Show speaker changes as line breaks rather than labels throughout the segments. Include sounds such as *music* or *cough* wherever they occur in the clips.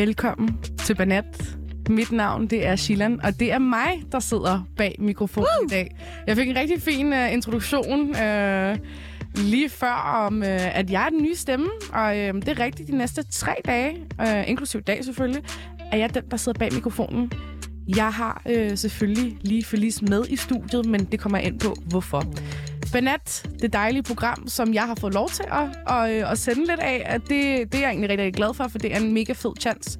Velkommen til Banat. Mit navn, det er Shilan, og det er mig, der sidder bag mikrofonen uh! i dag. Jeg fik en rigtig fin uh, introduktion uh, lige før om, uh, at jeg er den nye stemme, og uh, det er rigtigt de næste tre dage, uh, inklusiv dag selvfølgelig, er jeg den, der sidder bag mikrofonen. Jeg har øh, selvfølgelig lige Felice med i studiet, men det kommer jeg ind på, hvorfor. Banat, det dejlige program, som jeg har fået lov til at, at, at sende lidt af, at det, det er jeg egentlig rigtig, rigtig glad for, for det er en mega fed chance.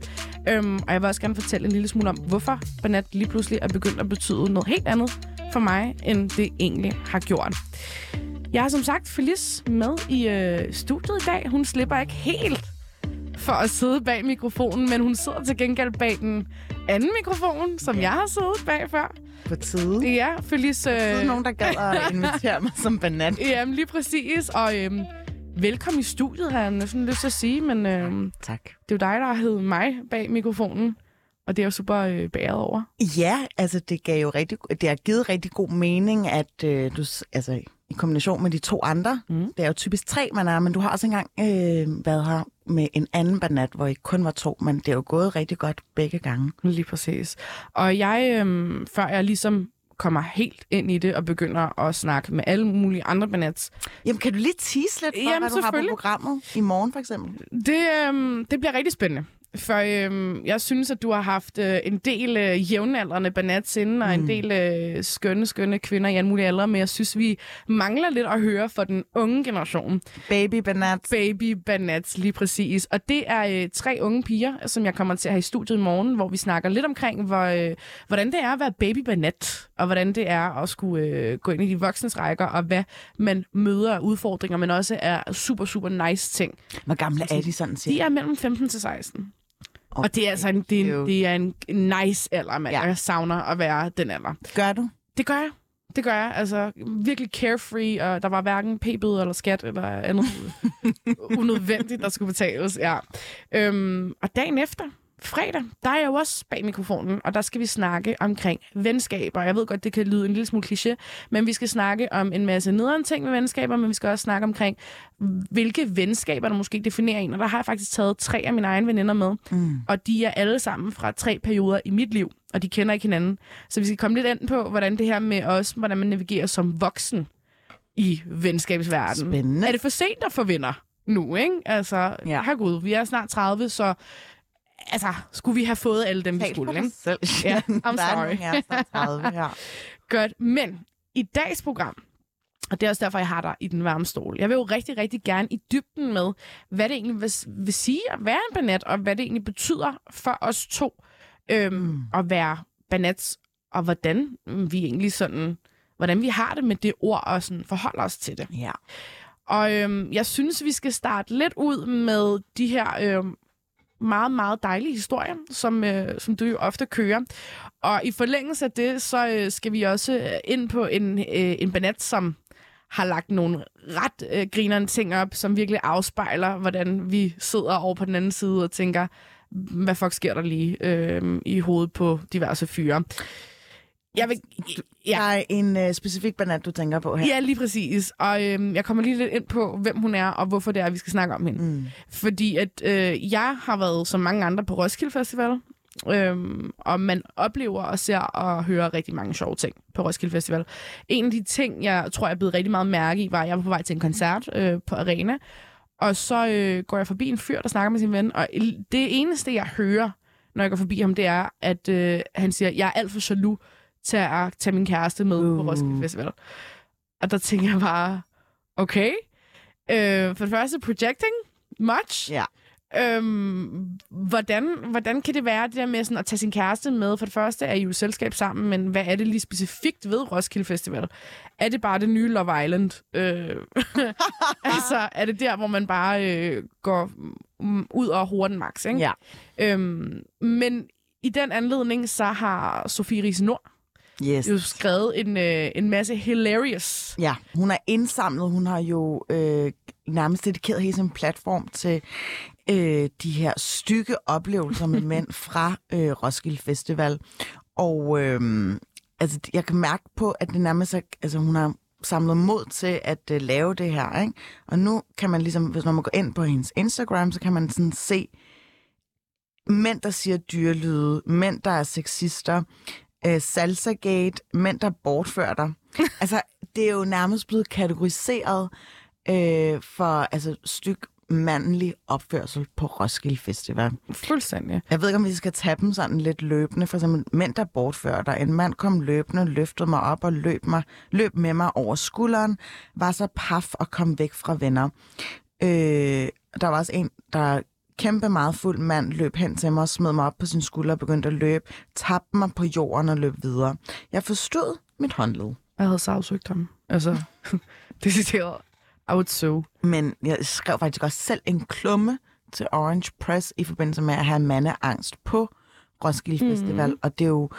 Øhm, og jeg vil også gerne fortælle en lille smule om, hvorfor Banat lige pludselig er begyndt at betyde noget helt andet for mig, end det egentlig har gjort. Jeg har som sagt Felice med i øh, studiet i dag. Hun slipper ikke helt for at sidde bag mikrofonen, men hun sidder til gengæld bag den anden mikrofon, som jeg har siddet bag før.
På tide.
Ja, Felice...
Der er nogen, der gad at invitere mig som banan. *laughs*
Jamen, lige præcis. Og øhm, velkommen i studiet, har jeg næsten lyst til at sige, men øhm,
tak.
det er jo dig, der har heddet mig bag mikrofonen. Og det er jo super øh, bæret over.
Ja, altså det gav jo rigtig, det har givet rigtig god mening, at øh, du, altså i kombination med de to andre, mm. det er jo typisk tre, man er, men du har også engang øh, været her med en anden banat, hvor I kun var to, men det er jo gået rigtig godt begge gange.
Lige præcis. Og jeg, øh, før jeg ligesom kommer helt ind i det og begynder at snakke med alle mulige andre banats.
Jamen, kan du lige tease lidt for, Jamen, hvad du har på programmet i morgen, for eksempel?
Det, øh, det bliver rigtig spændende. For øhm, jeg synes, at du har haft øh, en del øh, jævnaldrende banats inden, og mm. en del øh, skønne, skønne kvinder i alle mulige aldre, men jeg synes, vi mangler lidt at høre for den unge generation.
Baby banats.
Baby banats, lige præcis. Og det er øh, tre unge piger, som jeg kommer til at have i studiet i morgen, hvor vi snakker lidt omkring, hvor, øh, hvordan det er at være baby banat, og hvordan det er at skulle øh, gå ind i de voksnes rækker, og hvad man møder af udfordringer, men også er super, super nice ting.
Hvor gamle er de sådan
set? De er mellem 15 til 16. Okay. Og det er altså en, det er, en, det er en nice alder, man. Ja. Jeg savner at være den alder.
Gør du?
Det gør jeg. Det gør jeg. Altså, virkelig carefree, og der var hverken p eller skat eller andet *laughs* unødvendigt, der skulle betales. Ja. Øhm, og dagen efter, fredag, der er jeg jo også bag mikrofonen, og der skal vi snakke omkring venskaber. Jeg ved godt, det kan lyde en lille smule kliché, men vi skal snakke om en masse nederen ting med venskaber, men vi skal også snakke omkring, hvilke venskaber, der måske definerer en. Og der har jeg faktisk taget tre af mine egne veninder med, mm. og de er alle sammen fra tre perioder i mit liv, og de kender ikke hinanden. Så vi skal komme lidt ind på, hvordan det her med os, hvordan man navigerer som voksen i venskabsverdenen.
Spændende.
Er det for sent at få venner? nu, ikke? Altså, ja. herregud, vi er snart 30, så altså, skulle vi have fået alle dem, vi skulle, ikke?
Selv.
Ja, I'm *laughs* sorry.
Er 30, ja. *laughs*
Godt, men i dags program, og det er også derfor, jeg har dig i den varme stol. Jeg vil jo rigtig, rigtig gerne i dybden med, hvad det egentlig vil, vil sige at være en banat, og hvad det egentlig betyder for os to øhm, mm. at være banats, og hvordan vi egentlig sådan, hvordan vi har det med det ord, og sådan forholder os til det.
Ja.
Og øhm, jeg synes, vi skal starte lidt ud med de her øhm, meget, meget dejlige historier, som, øh, som du jo ofte kører. Og i forlængelse af det, så øh, skal vi også øh, ind på en, øh, en banat, som har lagt nogle ret øh, grinerende ting op, som virkelig afspejler, hvordan vi sidder over på den anden side og tænker, hvad fuck sker der lige øh, i hovedet på diverse fyre.
Jeg vil, ja. Der er en øh, specifik banat, du tænker på her.
Ja, lige præcis. Og øh, jeg kommer lige lidt ind på, hvem hun er, og hvorfor det er, vi skal snakke om hende. Mm. Fordi at øh, jeg har været, som mange andre, på Roskilde Festival. Øhm, og man oplever og ser og hører rigtig mange sjove ting på Roskilde Festival. En af de ting, jeg tror, jeg er blevet rigtig meget mærke i, var, at jeg var på vej til en koncert øh, på Arena, og så øh, går jeg forbi en fyr, der snakker med sin ven, og det eneste, jeg hører, når jeg går forbi ham, det er, at øh, han siger, jeg er alt for jaloux til at tage min kæreste med uh. på Roskilde Festival. Og der tænker jeg bare, okay. Øh, for det første, projecting, much.
Ja.
Øhm, hvordan, hvordan kan det være det der med sådan at tage sin kæreste med? For det første er I jo selskab sammen, men hvad er det lige specifikt ved Roskilde Festival? Er det bare det nye Love Island? Øh, *laughs* *laughs* altså, er det der, hvor man bare øh, går mm, ud og horer den max, ikke?
Ja.
Øhm, men i den anledning, så har Sofie Riese Nord,
yes.
jo skrevet en, øh, en masse hilarious.
Ja, hun er indsamlet. Hun har jo øh, nærmest dedikeret hele sin platform til øh, de her stykke oplevelser med *laughs* mænd fra øh, Roskilde Festival. Og øh, altså, jeg kan mærke på, at det nærmest er, altså, hun har samlet mod til at øh, lave det her. Ikke? Og nu kan man ligesom, hvis man må gå ind på hendes Instagram, så kan man sådan se mænd, der siger dyrelyde, mænd, der er sexister, øh, salsa-gate, mænd, der bortfører dig. *laughs* altså, det er jo nærmest blevet kategoriseret øh, for altså, styk mandlig opførsel på Roskilde Festival.
Fuldstændig.
Jeg ved ikke, om vi skal tage dem sådan lidt løbende. For eksempel mænd, der bortfører dig. En mand kom løbende, løftede mig op og løb, mig, løb med mig over skulderen, var så paf og kom væk fra venner. Øh, der var også en, der kæmpe meget fuld mand løb hen til mig og smed mig op på sin skulder og begyndte at løbe, tabte mig på jorden og løb videre. Jeg forstod mit håndled.
Jeg havde sagsøgt ham. Altså, *laughs* det citeret. I would so.
Men jeg skrev faktisk også selv en klumme til Orange Press i forbindelse med at have mandeangst på Roskilde Festival. Mm. Og det er jo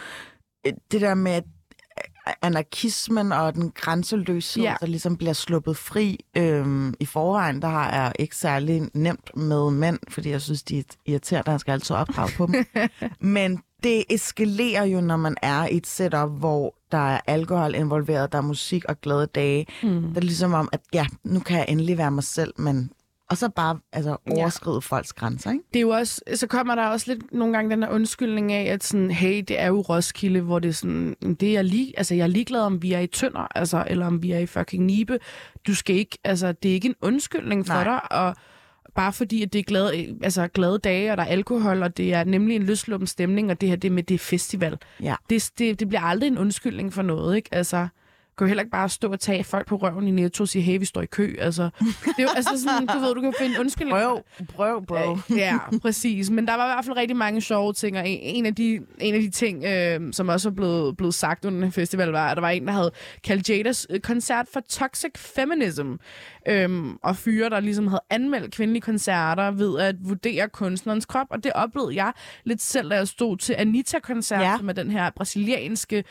øh, det der med, at anarkismen og den grænseløshed,
Ja.
der ligesom bliver sluppet fri. Øhm, I forvejen, der har jeg ikke særlig nemt med mænd, fordi jeg synes, de er irriterende, at jeg skal altid opdrage på dem. *laughs* Men det eskalerer jo, når man er i et setup, hvor der er alkohol involveret, der er musik og glade dage. Mm. Det er ligesom om, at ja, nu kan jeg endelig være mig selv, men... Og så bare altså, overskride ja. folks grænser, ikke?
Det er jo også, så kommer der også lidt nogle gange den her undskyldning af, at sådan, hey, det er jo Roskilde, hvor det er sådan, det er jeg lige, altså jeg er ligeglad, om vi er i Tønder, altså, eller om vi er i fucking Nibe. Du skal ikke, altså, det er ikke en undskyldning for
Nej.
dig, og bare fordi, at det er glade, altså, glade dage, og der er alkohol, og det er nemlig en løsluppen stemning, og det her, det med det festival.
Ja.
Det, det, det bliver aldrig en undskyldning for noget, ikke? Altså, kan jo heller ikke bare stå og tage folk på røven i Netto og sige, hey, vi står i kø. Altså, det er jo altså sådan, du ved, du kan finde undskyldning.
Prøv, prøv, bro.
Ja, præcis. Men der var i hvert fald rigtig mange sjove ting, og en- af de, en af de ting, øh, som også er blevet, blevet sagt under den festival, var, at der var en, der havde kaldt Jadas øh, koncert for Toxic Feminism. Øhm, og fyre, der ligesom havde anmeldt kvindelige koncerter ved at vurdere kunstnerens krop. Og det oplevede jeg lidt selv, da jeg stod til Anita-koncert,
Ja.
ja. som er den her brasilianske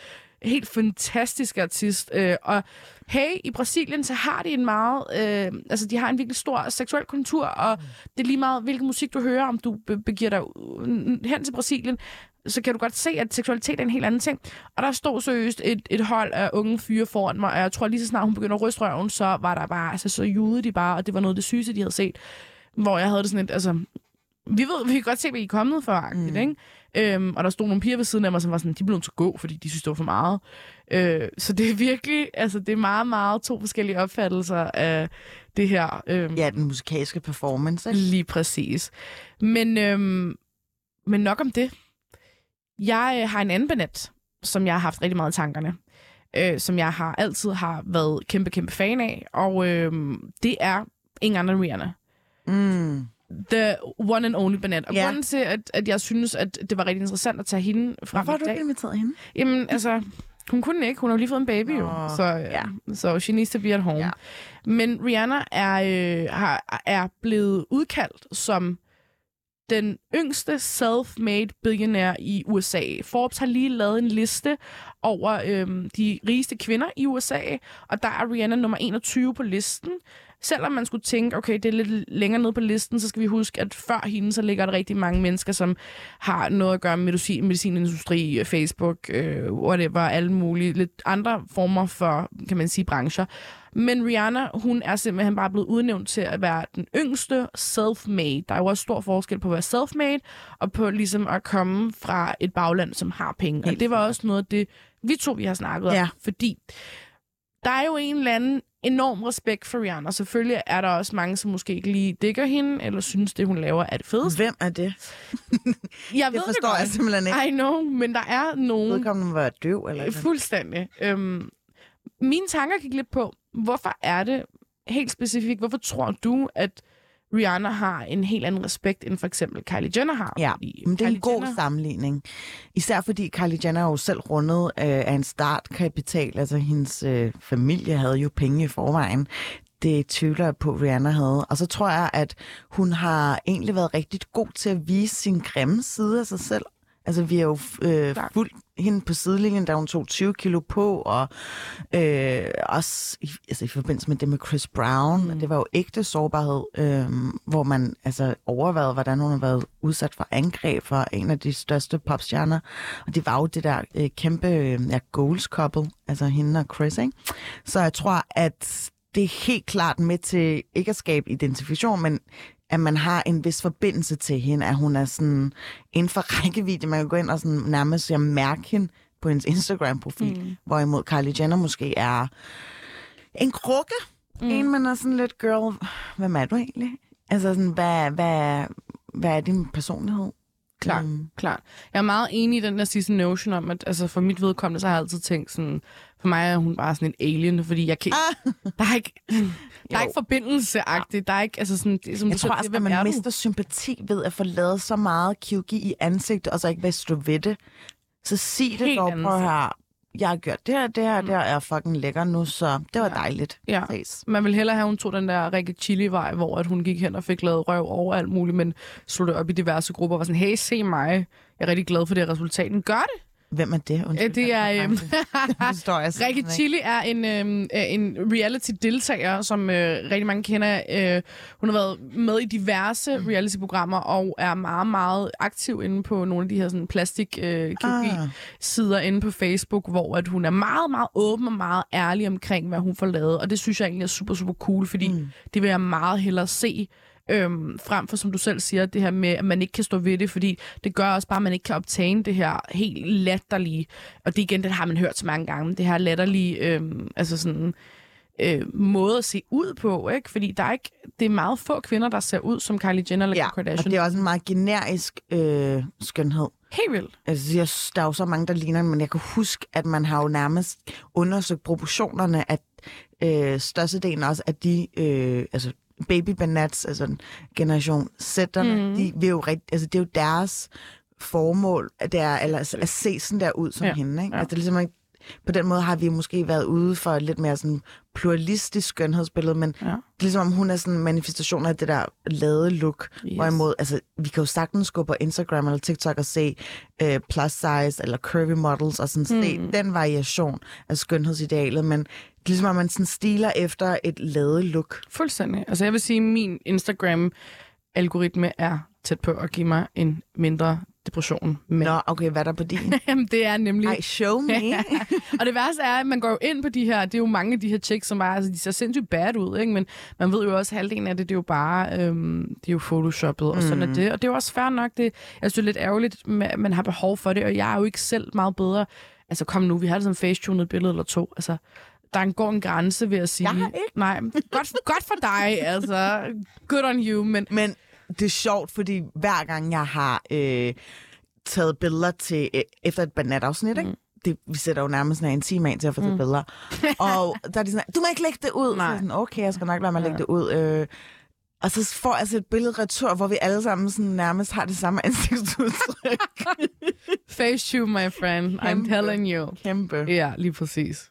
helt fantastisk artist. Øh, og hey, i Brasilien, så har de en meget... Øh, altså, de har en virkelig stor seksuel kultur, og det er lige meget, hvilken musik du hører, om du be- begiver dig hen til Brasilien, så kan du godt se, at seksualitet er en helt anden ting. Og der stod seriøst et, et hold af unge fyre foran mig, og jeg tror lige så snart hun begyndte at ryste røven, så var der bare, altså så judede de bare, og det var noget det sygeste, de havde set. Hvor jeg havde det sådan lidt, altså, vi ved, vi kan godt se, hvad I er kommet for, mm. ikke? Øhm, og der stod nogle piger ved siden af mig, som var sådan, de blev nødt til at gå, fordi de synes, det var for meget. Øh, så det er virkelig, altså det er meget, meget to forskellige opfattelser af det her. Øhm,
Ja, den musikalske performance. Ikke?
Lige præcis. Men, øhm, men nok om det. Jeg øh, har en anden banet, som jeg har haft rigtig meget i tankerne. Øh, som jeg har altid har været kæmpe, kæmpe fan af. Og øhm, det er ingen anden end Rihanna.
Mm.
The one and only banet. Og
Ja.
grunden til, at, at jeg synes, at det var rigtig interessant at tage hende frem
Hvorfor har du ikke inviteret hende?
Jamen, altså, hun kunne ikke. Hun har jo lige fået en baby, jo.
Nå,
Så, ja.
ja.
så she needs to be at home.
Ja.
Men Rihanna er, øh, har, er blevet udkaldt som den yngste self-made billionaire i USA. Forbes har lige lavet en liste over øhm, de rigeste kvinder i USA, og der er Rihanna nummer 21 på listen. Selvom man skulle tænke, okay, det er lidt længere nede på listen, så skal vi huske, at før hende, så ligger der rigtig mange mennesker, som har noget at gøre med medicin, medicinindustri, Facebook, øh, whatever, alle mulige, lidt andre former for, kan man sige, brancher. Men Rihanna, hun er simpelthen bare blevet udnævnt til at være den yngste self-made. Der er jo også stor forskel på at være self-made, og på ligesom at komme fra et bagland, som har penge. Og det var også noget af det, vi to vi har snakket om.
Ja.
Fordi der er jo en eller anden enorm respekt for Rihanna. Selvfølgelig er der også mange, som måske ikke lige digger hende, eller synes, det hun laver er det fedeste.
Hvem er det? *laughs*
Jeg
Det forstår jeg simpelthen ikke.
I know, men der er nogen...
Vedkommende var døv, eller
Øh, Fuldstændig. Øhm, mine tanker gik lidt på, hvorfor er det helt specifikt, hvorfor tror du, at Rihanna har en helt anden respekt, end for eksempel Kylie Jenner har?
Ja, men det er en
Kylie
god
Jenner-
sammenligning. Især fordi Kylie Jenner er jo selv rundet øh, af en startkapital. Altså hendes øh, familie havde jo penge i forvejen. Det tvivler jeg på, Rihanna havde. Og så tror jeg, at hun har egentlig været rigtig god til at vise sin grimme side af sig selv. Altså, vi har jo øh, fulgt hende på sidelinjen, da hun tog 20 kilo på, og øh, også i, altså, i forbindelse med det med Chris Brown. Mm. Det var jo ægte sårbarhed, øh, hvor man altså, overvejede, hvordan hun har været udsat for angreb fra en af de største popstjerner. Og det var jo det der øh, kæmpe øh, ja, goals couple, altså hende og Chris, ikke? Så jeg tror, at det er helt klart med til ikke at skabe identifikation, men at man har en vis forbindelse til hende, at hun er sådan inden for rækkevidde. Man kan gå ind og sådan nærmest jeg mærke hende på hendes Instagram-profil, mm. hvorimod Kylie Jenner måske er en krukke. Mm. En, man er sådan lidt, girl, hvem er du egentlig? Altså sådan, hvad, hvad, hvad er din personlighed?
Klart, mm. klart. Jeg er meget enig i den der sidste notion om, at altså for mit vedkommende, så har jeg altid tænkt sådan, for mig er hun bare sådan en alien, fordi jeg kan ah. der er ikke, der er ikke forbindelseagtigt, der er ikke, altså sådan, det, som
jeg
du
tror også,
at
man mister sympati ved at få lavet så meget kirurgi i ansigtet, og så ikke vil stå ved det. Så sig det dog, prøv her jeg har gjort det her, det her, mm. det her er fucking lækker nu, så det var ja. dejligt.
Ja. Ses. Man vil hellere have, at hun tog den der Rikke Chili-vej, hvor at hun gik hen og fik lavet røv over alt muligt, men slog det op i diverse grupper og var sådan, hey, se mig, jeg er rigtig glad for det resultat. Gør det!
Hvem er det?
Undskyld, det er... Øhm, *laughs* Rikke Chili er en, øhm, en reality-deltager, som øh, rigtig mange kender. Øh, hun har været med i diverse reality-programmer og er meget, meget aktiv inde på nogle af de her sådan, plastik øh, ah. sider inde på Facebook, hvor at hun er meget, meget åben og meget ærlig omkring, hvad hun får lavet. Og det synes jeg egentlig er super, super cool, fordi mm. det vil jeg meget hellere se Øhm, frem for, som du selv siger, det her med, at man ikke kan stå ved det, fordi det gør også bare, at man ikke kan optage det her helt latterlige, og det igen, det har man hørt så mange gange, det her latterlige, øhm, altså sådan, øh, måde at se ud på, ikke? Fordi der er ikke, det er meget få kvinder, der ser ud som Kylie Jenner eller
ja,
Kardashian.
og det er også en meget generisk øh, skønhed.
Helt vildt.
Altså, jeg, der er jo så mange, der ligner, men jeg kan huske, at man har jo nærmest undersøgt proportionerne, at øh, størstedelen også af de, øh, altså baby banats, altså generation Z'erne, mm. de vil jo rigt, altså det er jo deres formål, at, det er, eller, at se sådan der ud som ja. hende. Ikke? Ja. Altså, det er ligesom, på den måde har vi måske været ude for lidt mere sådan pluralistisk skønhedsbillede, men ja. det er ligesom om hun er sådan en manifestation af det der lade look. Yes. Hvorimod, altså, vi kan jo sagtens gå på Instagram eller TikTok og se uh, plus size eller curvy models og sådan mm. se den variation af skønhedsidealet, men det er ligesom, at man sådan stiler efter et lavet look.
Fuldstændig. Altså jeg vil sige, at min Instagram-algoritme er tæt på at give mig en mindre depression.
Men... Nå, okay, hvad er der på din? *laughs*
Jamen, det er nemlig...
Ej, show me. *laughs*
og det værste er, at man går jo ind på de her, det er jo mange af de her chicks, som bare, altså, de ser sindssygt bad ud, ikke? men man ved jo også, at halvdelen af det, det er jo bare, øhm, det er jo photoshoppet, og sådan mm. er det. Og det er jo også fair nok, det, jeg synes, det er lidt ærgerligt, at man har behov for det, og jeg er jo ikke selv meget bedre. Altså kom nu, vi har sådan face-tunet billede eller to. Altså, der går en grænse, vil jeg sige.
Jeg har ikke.
Nej, godt, godt for dig, altså. Good on you, men...
Men det er sjovt, fordi hver gang jeg har øh, taget billeder til øh, efter et banatafsnit, mm. ikke? det, vi sætter jo nærmest en time til at få mm. billeder. *laughs* og der er de sådan, du må ikke lægge det ud. Nej. Så sådan, okay, jeg skal nok lade mig lægge det ud. Øh, og så får jeg altså et billede retur, hvor vi alle sammen sådan nærmest har det samme ansigtsudtryk. *laughs*
Face you, my friend. Kæmpe. I'm telling you.
Kæmpe.
Ja, lige præcis.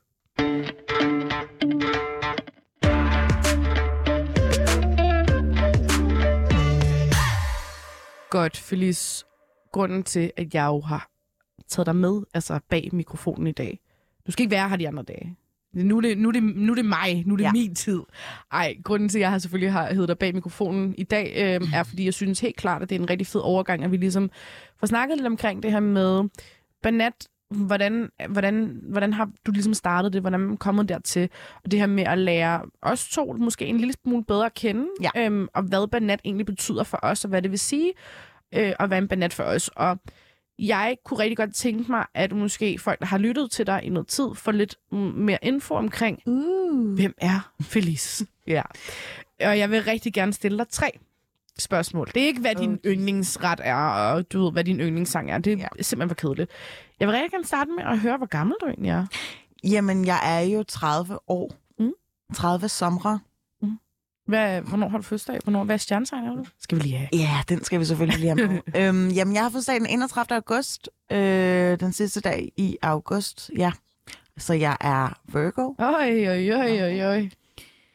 Godt, Felice. Grunden til, at jeg jo har taget dig med altså bag mikrofonen i dag. Du skal ikke være her de andre dage. Nu er det, nu er det, nu er det mig. Nu er det ja. min tid. Ej, grunden til, at jeg har selvfølgelig har hedder dig bag mikrofonen i dag, øh, er, fordi jeg synes helt klart, at det er en rigtig fed overgang, at vi ligesom får snakket lidt omkring det her med Banat hvordan, hvordan, hvordan har du ligesom startet det? Hvordan er kommet dertil? Og det her med at lære os to måske en lille smule bedre at kende,
ja.
øhm, og hvad banat egentlig betyder for os, og hvad det vil sige øh, at være en banat for os. Og jeg kunne rigtig godt tænke mig, at måske folk, der har lyttet til dig i noget tid, får lidt mere info omkring, uh. hvem er Felice? *laughs* ja. Og jeg vil rigtig gerne stille dig tre spørgsmål. Det er ikke, hvad din okay. yndlingsret er, og du ved, hvad din yndlingssang er. Det er ja. simpelthen for kedeligt. Jeg vil rigtig gerne starte med at høre, hvor gammel du egentlig er.
Jamen, jeg er jo 30 år. Mm. 30 somre.
Mm. Hvad, hvornår har du fødselsdag? Hvornår, hvad stjernetegn er du? Skal vi lige have?
Ja, den skal vi selvfølgelig lige have *laughs* øhm, jamen, jeg har fødselsdag den 31. august. Øh, den sidste dag i august, ja. Så jeg er Virgo.
Oj, oj, oj, oj, oj.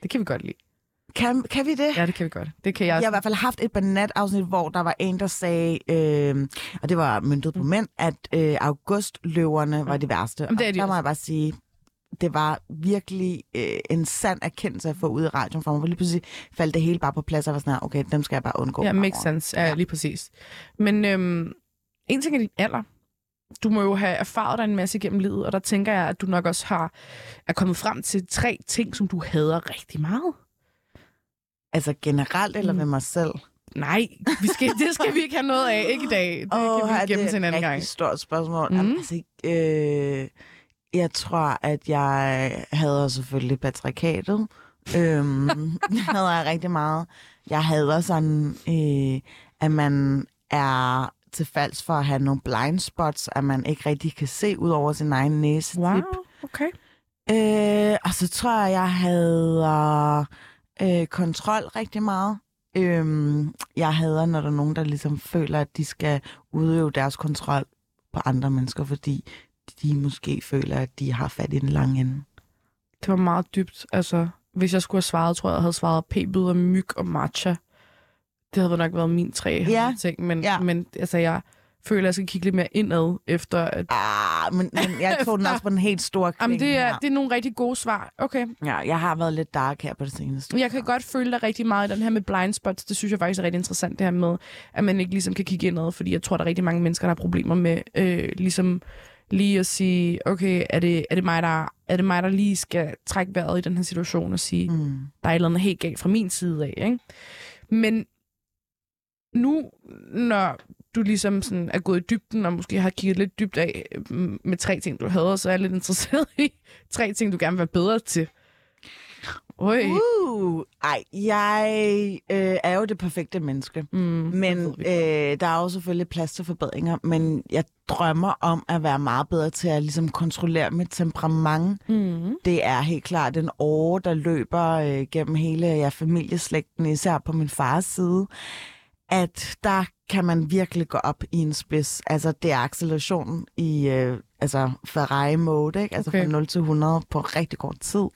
Det kan vi godt lide.
Kan, kan vi det?
Ja, det kan vi godt. Det kan jeg.
Jeg har i hvert fald haft et banat-afsnit, hvor der var en, der sagde, øh, og det var myndet på mm. mænd, at øh, augustløverne var det værste.
Jamen, det er de
der
også.
må jeg bare sige, det var virkelig øh, en sand erkendelse at få ud i radioen for mig. For lige pludselig faldt det hele bare på plads, og var sådan okay, dem skal jeg bare undgå.
Ja, makes sense. Ja, ja, lige præcis. Men øhm, en ting er din alder. Du må jo have erfaret dig en masse gennem livet, og der tænker jeg, at du nok også har er kommet frem til tre ting, som du hader rigtig meget.
Altså generelt eller mm. med mig selv?
Nej, vi skal, det skal vi ikke have noget af. Ikke i dag. Det oh, kan vi gemme til en anden gang.
Det er et stort spørgsmål. Mm. Jamen, altså, øh, jeg tror, at jeg havde selvfølgelig patriarkatet. øhm, *laughs* havde jeg rigtig meget. Jeg havde sådan, øh, at man er til falds for at have nogle blind spots, at man ikke rigtig kan se ud over sin egen næse.
Wow, okay.
Øh, og så tror jeg, jeg havde øh, kontrol rigtig meget. Øhm, jeg hader, når der er nogen, der ligesom føler, at de skal udøve deres kontrol på andre mennesker, fordi de måske føler, at de har fat i den lange ende.
Det var meget dybt. Altså, hvis jeg skulle have svaret, tror jeg, jeg havde svaret p og myg og matcha. Det havde nok været min tre ja. ting, men, ja. men altså, jeg føler, at jeg skal kigge lidt mere indad efter... At...
Ah, men, men jeg *laughs* tog den også på den helt store kling
Jamen, det er, det er nogle rigtig gode svar. Okay.
Ja, jeg har været lidt dark her på det seneste.
Jeg kan godt føle dig rigtig meget i den her med blind spots. Det synes jeg faktisk er rigtig interessant, det her med, at man ikke ligesom kan kigge indad, fordi jeg tror, der er rigtig mange mennesker, der har problemer med øh, ligesom lige at sige, okay, er det, er det, mig, der, er det mig, der lige skal trække vejret i den her situation og sige, mm. der er et eller andet helt galt fra min side af. Ikke? Men nu, når du ligesom sådan er gået i dybden, og måske har kigget lidt dybt af med tre ting, du havde, så er jeg lidt interesseret i *laughs* tre ting, du gerne vil være bedre til.
Oj. Uh, ej, jeg øh, er jo det perfekte menneske. Mm, men øh, der er jo selvfølgelig plads til forbedringer. Men jeg drømmer om at være meget bedre til at ligesom, kontrollere mit temperament. Mm. Det er helt klart den år, der løber øh, gennem hele ja, familieslægten, især på min fars side at der kan man virkelig gå op i en spids. Altså, det er acceleration i øh, altså Ferrari-mode, ikke? Altså okay. fra 0 til 100 på rigtig kort tid.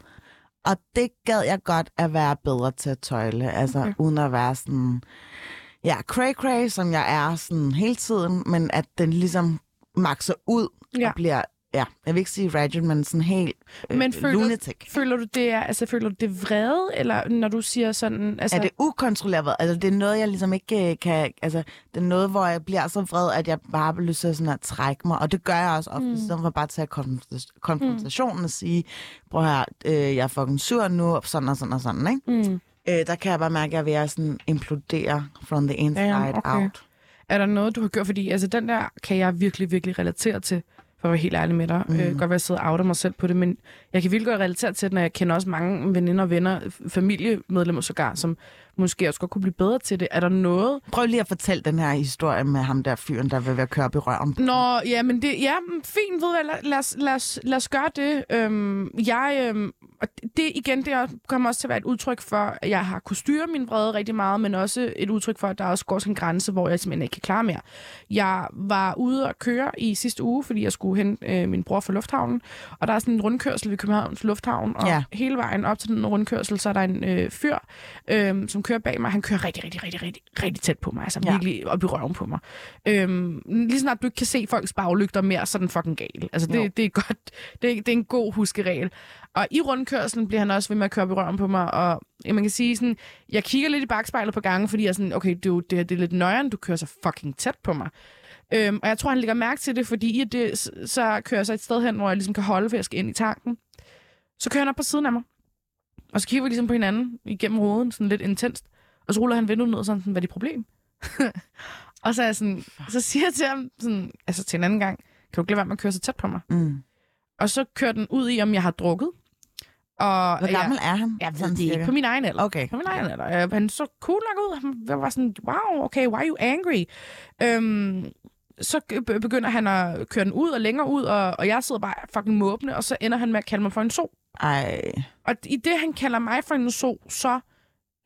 Og det gad jeg godt at være bedre til at tøjle. Altså, okay. uden at være sådan... Ja, cray-cray, som jeg er sådan hele tiden, men at den ligesom makser ud ja. og bliver ja, jeg vil ikke sige raging, men sådan helt øh, men føler, lunatic.
Føler du det er, altså føler du det vrede, eller når du siger sådan... Altså...
Er det ukontrolleret? Altså det er noget, jeg ligesom ikke øh, kan... Altså det er noget, hvor jeg bliver så vred, at jeg bare har lyst til sådan at trække mig, og det gør jeg også ofte, mm. i stedet for bare at tage konfrontationen mm. og sige, prøv her, øh, jeg er fucking sur nu, og sådan og sådan og sådan, ikke? Mm. Øh, der kan jeg bare mærke, at jeg er ved at sådan implodere from the inside ja, okay. out.
Er der noget, du har gjort? Fordi altså, den der kan jeg virkelig, virkelig relatere til for at være helt ærlig med dig. Mm. Øh, godt være, at jeg sidder og outer mig selv på det, men jeg kan virkelig godt relatere til det, når jeg kender også mange veninder og venner, familiemedlemmer sågar, som måske også godt kunne blive bedre til det. Er der noget...
Prøv lige at fortælle den her historie med ham der fyren, der vil være kørt i røven.
Nå, ja, men det, ja, fint, ved hvad, lad, os, lad, os, lad os gøre det. Øhm, jeg, øhm, og det igen, det kommer også til at være et udtryk for, at jeg har kunne styre min vrede rigtig meget, men også et udtryk for, at der også går sådan en grænse, hvor jeg simpelthen ikke kan klare mere. Jeg var ude at køre i sidste uge, fordi jeg skulle hente øh, min bror fra lufthavnen, og der er sådan en rundkørsel ved Københavns Lufthavn, og ja. hele vejen op til den rundkørsel, så er der en øh, fyr, øh, som kører bag mig. Han kører rigtig, rigtig, rigtig, rigtig, rigtig tæt på mig, altså ja. virkelig op i røven på mig. Øh, lige snart du ikke kan se folks baglygter mere, så er den fucking gal. Altså det, det er godt, det, det er en god huskeregel. Og i rundkørslen bliver han også ved med at køre op i røven på mig, og man kan sige sådan, jeg kigger lidt i bagspejlet på gangen, fordi jeg er sådan, okay, det, det, det er lidt nøjeren, du kører så fucking tæt på mig. Øhm, og jeg tror, han lægger mærke til det, fordi i det, så kører jeg så et sted hen, hvor jeg ligesom kan holde, for jeg skal ind i tanken. Så kører han op på siden af mig. Og så kigger vi ligesom på hinanden igennem roden, sådan lidt intenst. Og så ruller han vinduet ned og sådan, hvad er dit problem? *laughs* og så, er jeg sådan, så siger jeg til ham, sådan, altså til en anden gang, kan du ikke lade være med at køre så tæt på mig? Mm. Og så kører den ud i, om jeg har drukket.
Og Hvor gammel er han?
Jeg ved det ikke. På min egen alder.
Okay.
På min egen alder. Han så cool nok ud. Han var sådan, wow, okay, why are you angry? Øhm, så begynder han at køre den ud og længere ud, og, og jeg sidder bare fucking måbne, og så ender han med at kalde mig for en so.
Ej.
Og i det, han kalder mig for en so, så,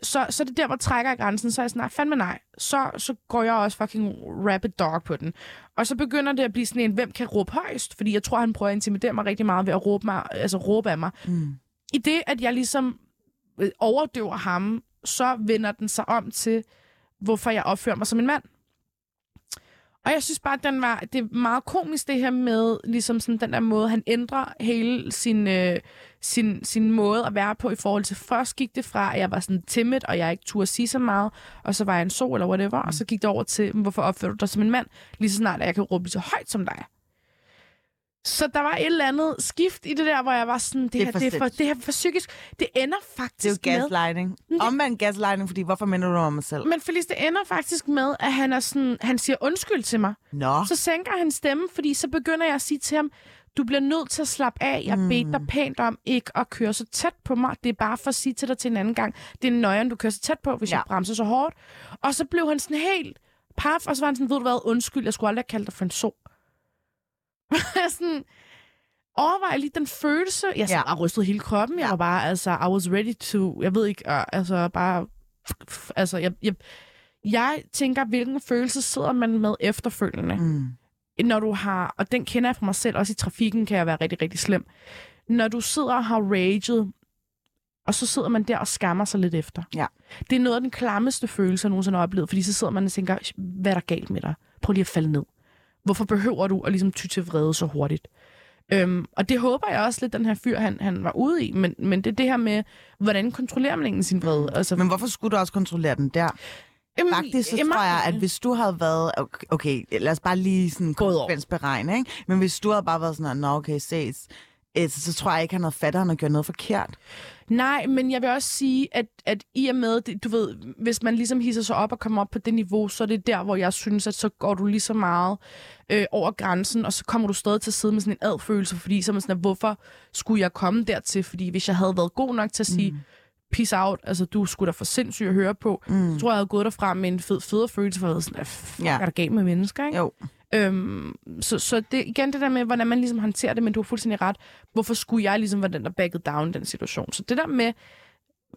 så, så er det der, hvor trækker jeg grænsen. Så er jeg sådan, nej, fandme nej. Så, så går jeg også fucking rapid dog på den. Og så begynder det at blive sådan en, hvem kan råbe højst? Fordi jeg tror, han prøver at intimidere mig rigtig meget ved at råbe, mig, altså råbe af mig. Mm. I det, at jeg ligesom øh, overdøver ham, så vender den sig om til, hvorfor jeg opfører mig som en mand. Og jeg synes bare, at den var, det er meget komisk det her med, ligesom sådan den der måde, han ændrer hele sin, øh, sin, sin måde at være på i forhold til, først gik det fra, at jeg var sådan timid, og jeg ikke turde sige så meget, og så var jeg en sol eller whatever, og så gik det over til, hvorfor opfører du dig som en mand, lige så snart at jeg kan råbe så højt som dig. Så der var et eller andet skift i det der, hvor jeg var sådan, det,
Det er
her,
for
det, er for, det her er for psykisk. Det ender
Det er
faktisk
jo
med...
gaslighting.
det-
Omvendt gaslighting, fordi hvorfor minder du om mig selv?
Men Felice, det ender faktisk med, at han, er sådan, han siger undskyld til mig.
Nå,
Så sænker han stemme, fordi så begynder jeg at sige til ham, du bliver nødt til at slappe af. Jeg mm. bedte dig pænt om ikke at køre så tæt på mig. Det er bare for at sige til dig til en anden gang. Det er nøjeren, du kører så tæt på, hvis. Ja. jeg bremser så hårdt. Og så blev han sådan helt paf, og så var han sådan, ved du hvad, undskyld, jeg skulle aldrig have kaldt dig for en so. *laughs* sådan, overvej lige den følelse. Jeg
Ja.
har rystet hele kroppen. Jeg var bare, altså, I was ready to, jeg ved ikke, uh, altså bare, altså, jeg, jeg, jeg tænker, hvilken følelse sidder man med efterfølgende
mm.
når du har, og den kender jeg fra mig selv, også i trafikken kan jeg være rigtig, rigtig slem. Når du sidder og har raget, og så sidder man der og skammer sig lidt efter.
Ja.
Det er noget af den klammeste følelse, jeg nogensinde har oplevet, fordi så sidder man og tænker, hvad er der galt med dig? Prøv lige at falde ned. Hvorfor behøver du at ligesom ty til vrede så hurtigt? Øhm, og det håber jeg også lidt, den her fyr, han, han var ude i. Men, men det er det her med, hvordan kontrollerer man egentlig sin vrede? Altså,
Men hvorfor skulle du også kontrollere den der?
jamen,
Faktisk så
jamen,
tror jeg, at hvis du havde været... okay- Okay, lad os bare lige sådan konsekvensberegne, ikke? Men hvis du havde bare været sådan, nå okay, ses, så, så tror jeg ikke, han havde fattet, at han havde gjort noget forkert.
Nej, men jeg vil også sige, at, at i og med, det, du ved, hvis man ligesom hisser sig op og kommer op på det niveau, så er det der, hvor jeg synes, at så går du lige så meget øh, over grænsen, og så kommer du stadig til at sidde med sådan en adfølelse, fordi så er man sådan, at hvorfor skulle jeg komme dertil? Fordi hvis jeg havde været god nok til at sige, mm. peace out, altså du skulle da for sindssygt at høre på, mm. så tror jeg, jeg havde gået derfra med en fed, federe følelse, for at sådan, at fuck,
ja.
er der galt med mennesker, ikke?
Jo.
Øhm, så, så det igen det der med, hvordan man ligesom håndterer det, men du har fuldstændig ret. Hvorfor skulle jeg ligesom være den, der backed down den situation? Så det der med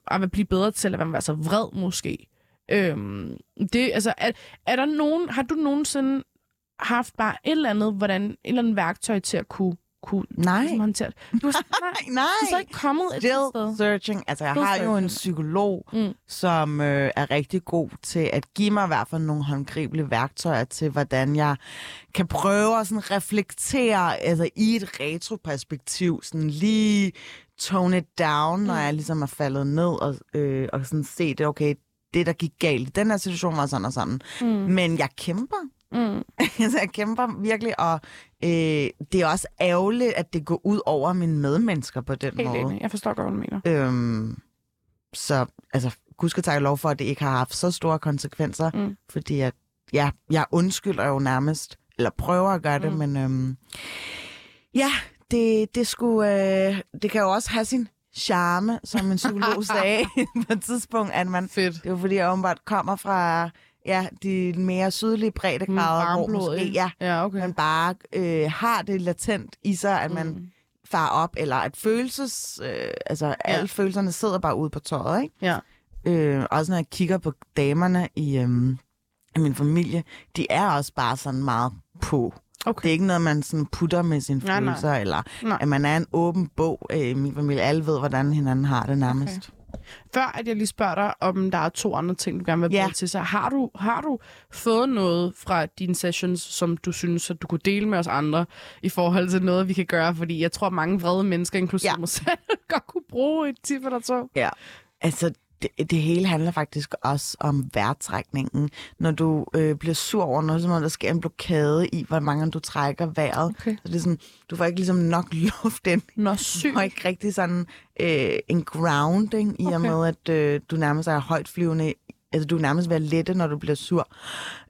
at blive bedre til at være så vred måske. Øhm, det, altså, er, er der nogen, har du nogensinde haft bare et eller andet, hvordan, et eller andet værktøj til at kunne, kunne
Nej.
ligesom håndtere det? Du har, *laughs* nej,
Nej.
du er så ikke kommet et
Still
sted.
searching. Altså, jeg
Still
har jo en
searching.
psykolog,
Mm.
som øh, er rigtig god til at give mig i hvert fald nogle håndgribelige værktøjer til, hvordan jeg kan prøve at sådan reflektere altså, i et retroperspektiv, sådan lige tone it down, mm. når jeg ligesom er faldet ned og, øh, og sådan se det, okay, det, der gik galt i den her situation, var sådan og sådan.
Mm.
Men jeg kæmper.
Mm. *laughs*
altså, jeg kæmper virkelig, og øh, det er også ærgerligt, at det går ud over mine medmennesker på den
Helt
måde.
enig. Jeg forstår godt, hvad du mener.
Øhm, så altså, gud skal tage lov for, at det ikke har haft så store konsekvenser,
Mm.
fordi at, ja, jeg undskylder jo nærmest, eller prøver at gøre det,
Mm.
men øhm, ja, det, det, skulle, øh, det kan jo også have sin charme, som en psykolog *laughs* sagde på et tidspunkt, at man,
Fedt.
det jo fordi, jeg åbenbart kommer fra ja, de mere sydlige breddegrader, hvor måske, ja,
ja, okay.
man bare øh, har det latent i sig, at man
Mm.
far op, eller at følelses, øh, altså ja. alle følelserne sidder bare ude på tøjet, ikke?
Ja.
Øh, også når jeg kigger på damerne i, øhm, i min familie, de er også bare sådan meget på.
Okay.
Det er ikke noget, man sådan putter med sine
Nej, nej.
følelser, eller
Nej.
at man er en åben bog øh, i min familie. Alle ved, hvordan hinanden har det nærmest. Okay.
Før at jeg lige spørger dig, om der er to andre ting, du gerne vil
Ja.
yeah. til, så har du, har du fået noget fra dine sessions, som du synes, at du kunne dele med os andre, i forhold til noget, vi kan gøre? Fordi jeg tror, mange vrede mennesker, inklusive
Ja.
mig selv, *laughs* godt kunne bruge et tip eller to.
Ja. Altså, det, det hele handler faktisk også om vejrtrækningen. Når du øh, bliver sur over noget, som om der sker en blokade i, hvor mange du trækker vejret.
Okay.
Så det er sådan, du får ikke ligesom nok *laughs* luft ind.
Nå, sygt.
Og ikke rigtig sådan øh, en grounding, i og
Okay.
med, at øh, du nærmest er højt flyvende. Altså, du er nærmest ved at lette, når du bliver sur.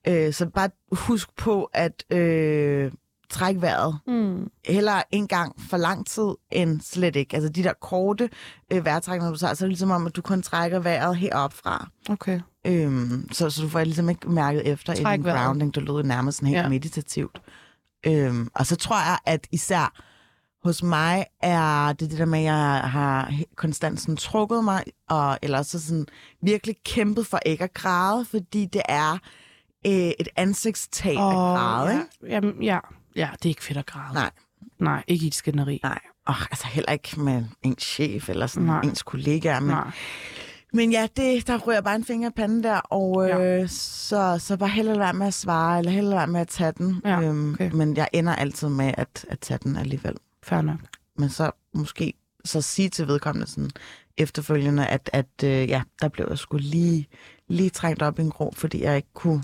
Øh, så bare husk på at øh, trække vejret.
Mm.
Heller en gang for lang tid, end slet ikke. Altså, de der korte øh, vejrtrækninger, du tager, så er det ligesom om, at du kun trækker vejret heroppe fra.
Okay.
Øhm, så, så du får ligesom ikke mærket efter
Træk vejret.
grounding. Du lød nærmest sådan helt
Ja.
meditativt. Øhm, og så tror jeg, at især hos mig er det det der med, at jeg har konstant sådan trukket mig, og, eller så sådan virkelig kæmpet for ikke at græde, fordi det er øh, et ansigtstab oh, at græde.
ja.
ikke?
Jamen, ja. Ja, det er ikke fedt at græde.
Nej.
Nej, ikke i et skænderi.
Nej, og altså heller ikke med ens chef eller sådan
Nej.
ens kollegaer. Men,
Nej.
men ja, det, der ryger bare en finger i panden der, og øh,
Ja.
så, så bare hellere være med at svare, eller hellere lade være med at tage den.
Ja,
Øhm,
okay.
Men jeg ender altid med at, at tage den alligevel.
Fair nok.
Men så måske så sige til vedkommende sådan efterfølgende, at, at øh, ja, der blev jeg sgu lige, lige trængt op i en grå, fordi jeg ikke kunne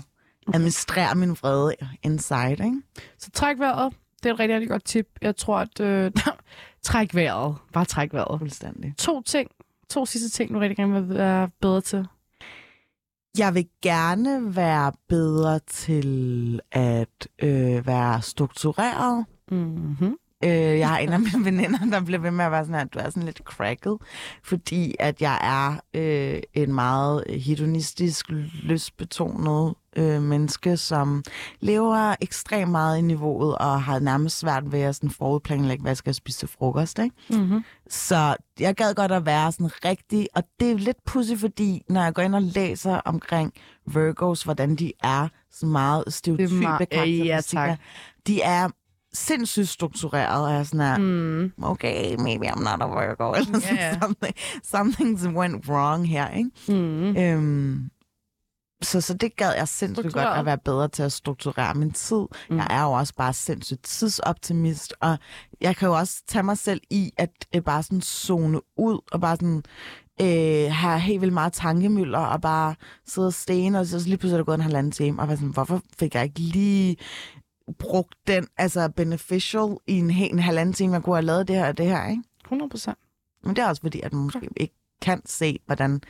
administrere min vrede inside, ikke?
Så træk vejret. det er et rigtig, rigtig godt tip. Jeg tror, at øh, *laughs* træk vejret. Bare træk vejret.
Fuldstændig.
To ting. To sidste ting, du rigtig gerne vil være bedre til.
Jeg vil gerne være bedre til at øh, være struktureret.
Mm-hmm.
Øh, jeg har en af mine *laughs* veninder, der bliver ved med at være sådan, at du er sådan lidt cracket, fordi at jeg er øh, en meget hedonistisk, lystbetonet øh, menneske, som lever ekstremt meget i niveauet og har nærmest svært ved at sådan forudplanlægge, hvad jeg skal spise til frokost. Ikke?
Mm-hmm.
Så jeg gad godt at være sådan rigtig, og det er lidt pudsigt, fordi når jeg går ind og læser omkring Virgos, hvordan de er, så meget stereotype
er meget-
karakteristikker,
ja, tak.
de er sindssygt struktureret, og jeg er sådan her,
Mm.
okay, maybe I'm not a Virgo, *laughs* eller
ja.
something. Something went wrong her, ikke?
Mm.
Øhm, så, så det gad jeg sindssygt godt at være bedre til at strukturere min tid.
Mm.
Jeg er jo også bare sindssygt tidsoptimist, og jeg kan jo også tage mig selv i at øh, bare sådan zone ud, og bare sådan øh, have helt vildt meget tankemøller, og bare sidde og stene, og så lige pludselig er der gået en halvanden time, og sådan, hvorfor fik jeg ikke lige brugt den, altså beneficial i en, en halvanden time, jeg kunne have lavet det her og det her, ikke?
100 procent.
Men det er også fordi, at man måske ikke kan se, hvordan,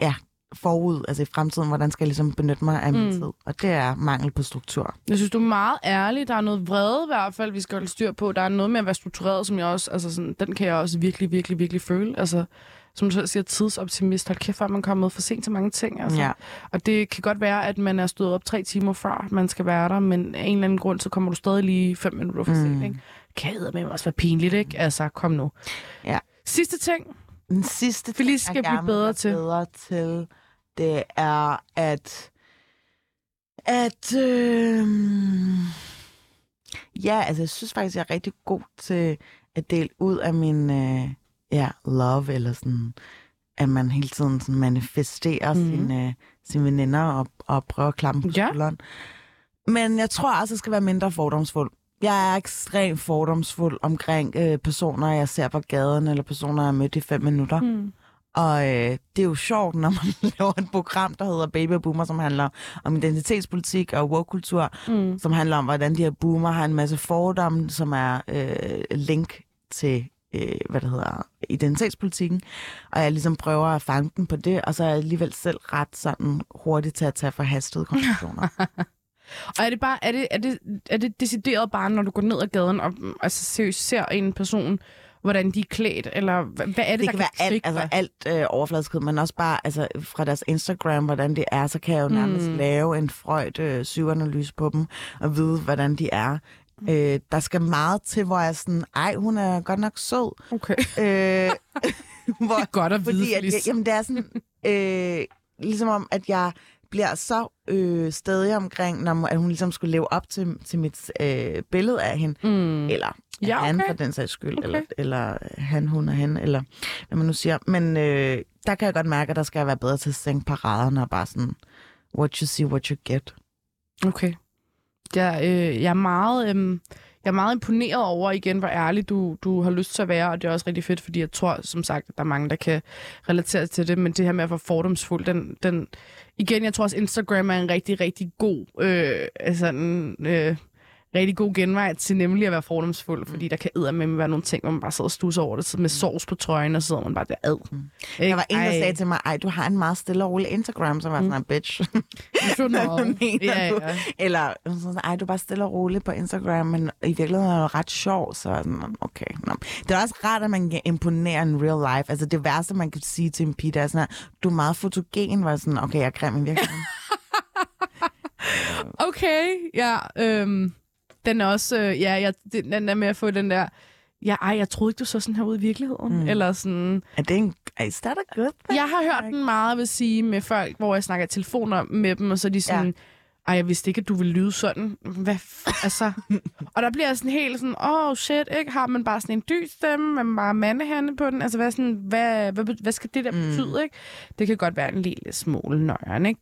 ja, forud, altså i fremtiden, hvordan skal jeg ligesom benytte mig af min
Mm.
tid. Og det er mangel på struktur.
Jeg synes, du er meget ærlig. Der er noget vrede i hvert fald, vi skal holde styr på. Der er noget med at være struktureret, som jeg også, altså sådan, den kan jeg også virkelig, virkelig, virkelig føle. Altså, som du selv siger, tidsoptimist. Hold kæft, er man kommet for sent til mange ting. Altså.
Ja.
Og det kan godt være, at man er stået op tre timer før, man skal være der, men af en eller anden grund, så kommer du stadig lige fem minutter for sent.
Mm.
Ikke? Kan med også være pinligt, ikke? Altså, kom nu.
Ja.
Sidste ting.
Den sidste ting,
skal
jeg
blive
gerne vil
bedre
være
til.
bedre til, det er at at øh, ja, altså jeg synes faktisk, jeg er rigtig god til at dele ud af min øh, ja, love, eller sådan, at man hele tiden sådan manifesterer mm. sine, sine veninder og, og prøver at klappe på
Ja.
skulderen. Men jeg tror også, jeg skal være mindre fordomsfuld. Jeg er ekstremt fordomsfuld omkring øh, personer, jeg ser på gaden, eller personer, jeg har mødt i fem minutter.
Hmm.
Og øh, det er jo sjovt, når man *laughs* laver et program, der hedder Baby Boomer, som handler om identitetspolitik og woke-kultur,
Mm.
som handler om, hvordan de her boomer har en masse fordomme, som er øh, link til, øh, hvad det hedder, identitetspolitikken. Og jeg ligesom prøver at fange den på det, og så er jeg alligevel selv ret sådan hurtigt til at tage forhastede konklusioner. *laughs*
Og er det bare, er det, er det, er det decideret bare, når du går ned ad gaden og mm, altså, seriøst ser en person, hvordan de er klædt, eller hvad, hvad er det,
det
der
kan være alt, altså alt øh, overfladiskhed, men også bare altså, fra deres Instagram, hvordan det er, så kan jeg jo nærmest
Mm.
mm. lave en Freud øh, syvanalyse på dem, og vide, hvordan de er.
Mm.
Øh, der skal meget til, hvor jeg er sådan, ej, hun er godt nok sød.
Okay.
Øh, *laughs* hvor,
Det er godt at vide,
fordi at,
Felice.
jamen, det er sådan, øh, ligesom om, at jeg bliver så øh, stadig omkring, når at hun ligesom skulle leve op til, til mit øh, billede af hende,
Mm.
eller
Ja,
ja, han
okay.
for den sags skyld,
Okay.
eller, eller han, hun og han, eller hvad man nu siger. Men øh, der kan jeg godt mærke, at der skal jeg være bedre til at sænke paraderne og bare sådan, what you see, what you get.
Okay. Jeg, øh, jeg, er meget, øh, jeg er meget imponeret over igen, hvor ærlig du, du har lyst til at være, og det er også rigtig fedt, fordi jeg tror, som sagt, at der er mange, der kan relatere til det, men det her med at være fordomsfuld, den, den igen, jeg tror også, Instagram er en rigtig, rigtig god, øh, altså en, øh, rigtig god genvej til nemlig at være fordomsfuld, fordi der kan med være nogle ting, hvor man bare sidder og stusser over det, med sovs på trøjen, og sidder man bare der ad.
Mm. Der var en, der sagde til mig, ej, du har en meget stille og rolig Instagram, så var sådan, bitch. *laughs*
You know.
Hvad mener
ja,
du?
ja.
Eller sådan, ej, du er bare stille og rolig på Instagram, men i virkeligheden er du ret sjov, så sådan, okay. Nå. Det er også rart, at man kan imponere en real life. Altså det værste, man kan sige til en pige, det er sådan, du er meget fotogen, var sådan, okay, jeg er grim i virkeligheden. *laughs*
Okay, ja. Øhm, den er også, øh, ja, jeg, den, den er med at få den der, ja, ej, jeg troede ikke, du så sådan her ud i virkeligheden. Mm.
Mm.
Eller sådan,
er det en, is that a good thing?
jeg har hørt den meget, vil sige, med folk, hvor jeg snakker telefoner med dem, og så er de sådan, ja. ej, jeg vidste ikke, at du ville lyde sådan. Hvad f- altså? *laughs* og der bliver sådan helt sådan, oh shit, ikke? Har man bare sådan en dyb stemme, man bare mandehande på den? Altså, hvad, sådan, hvad, hvad, hvad skal det der
Mm.
betyde, ikke? Det kan godt være en lille smule nøjeren, ikke?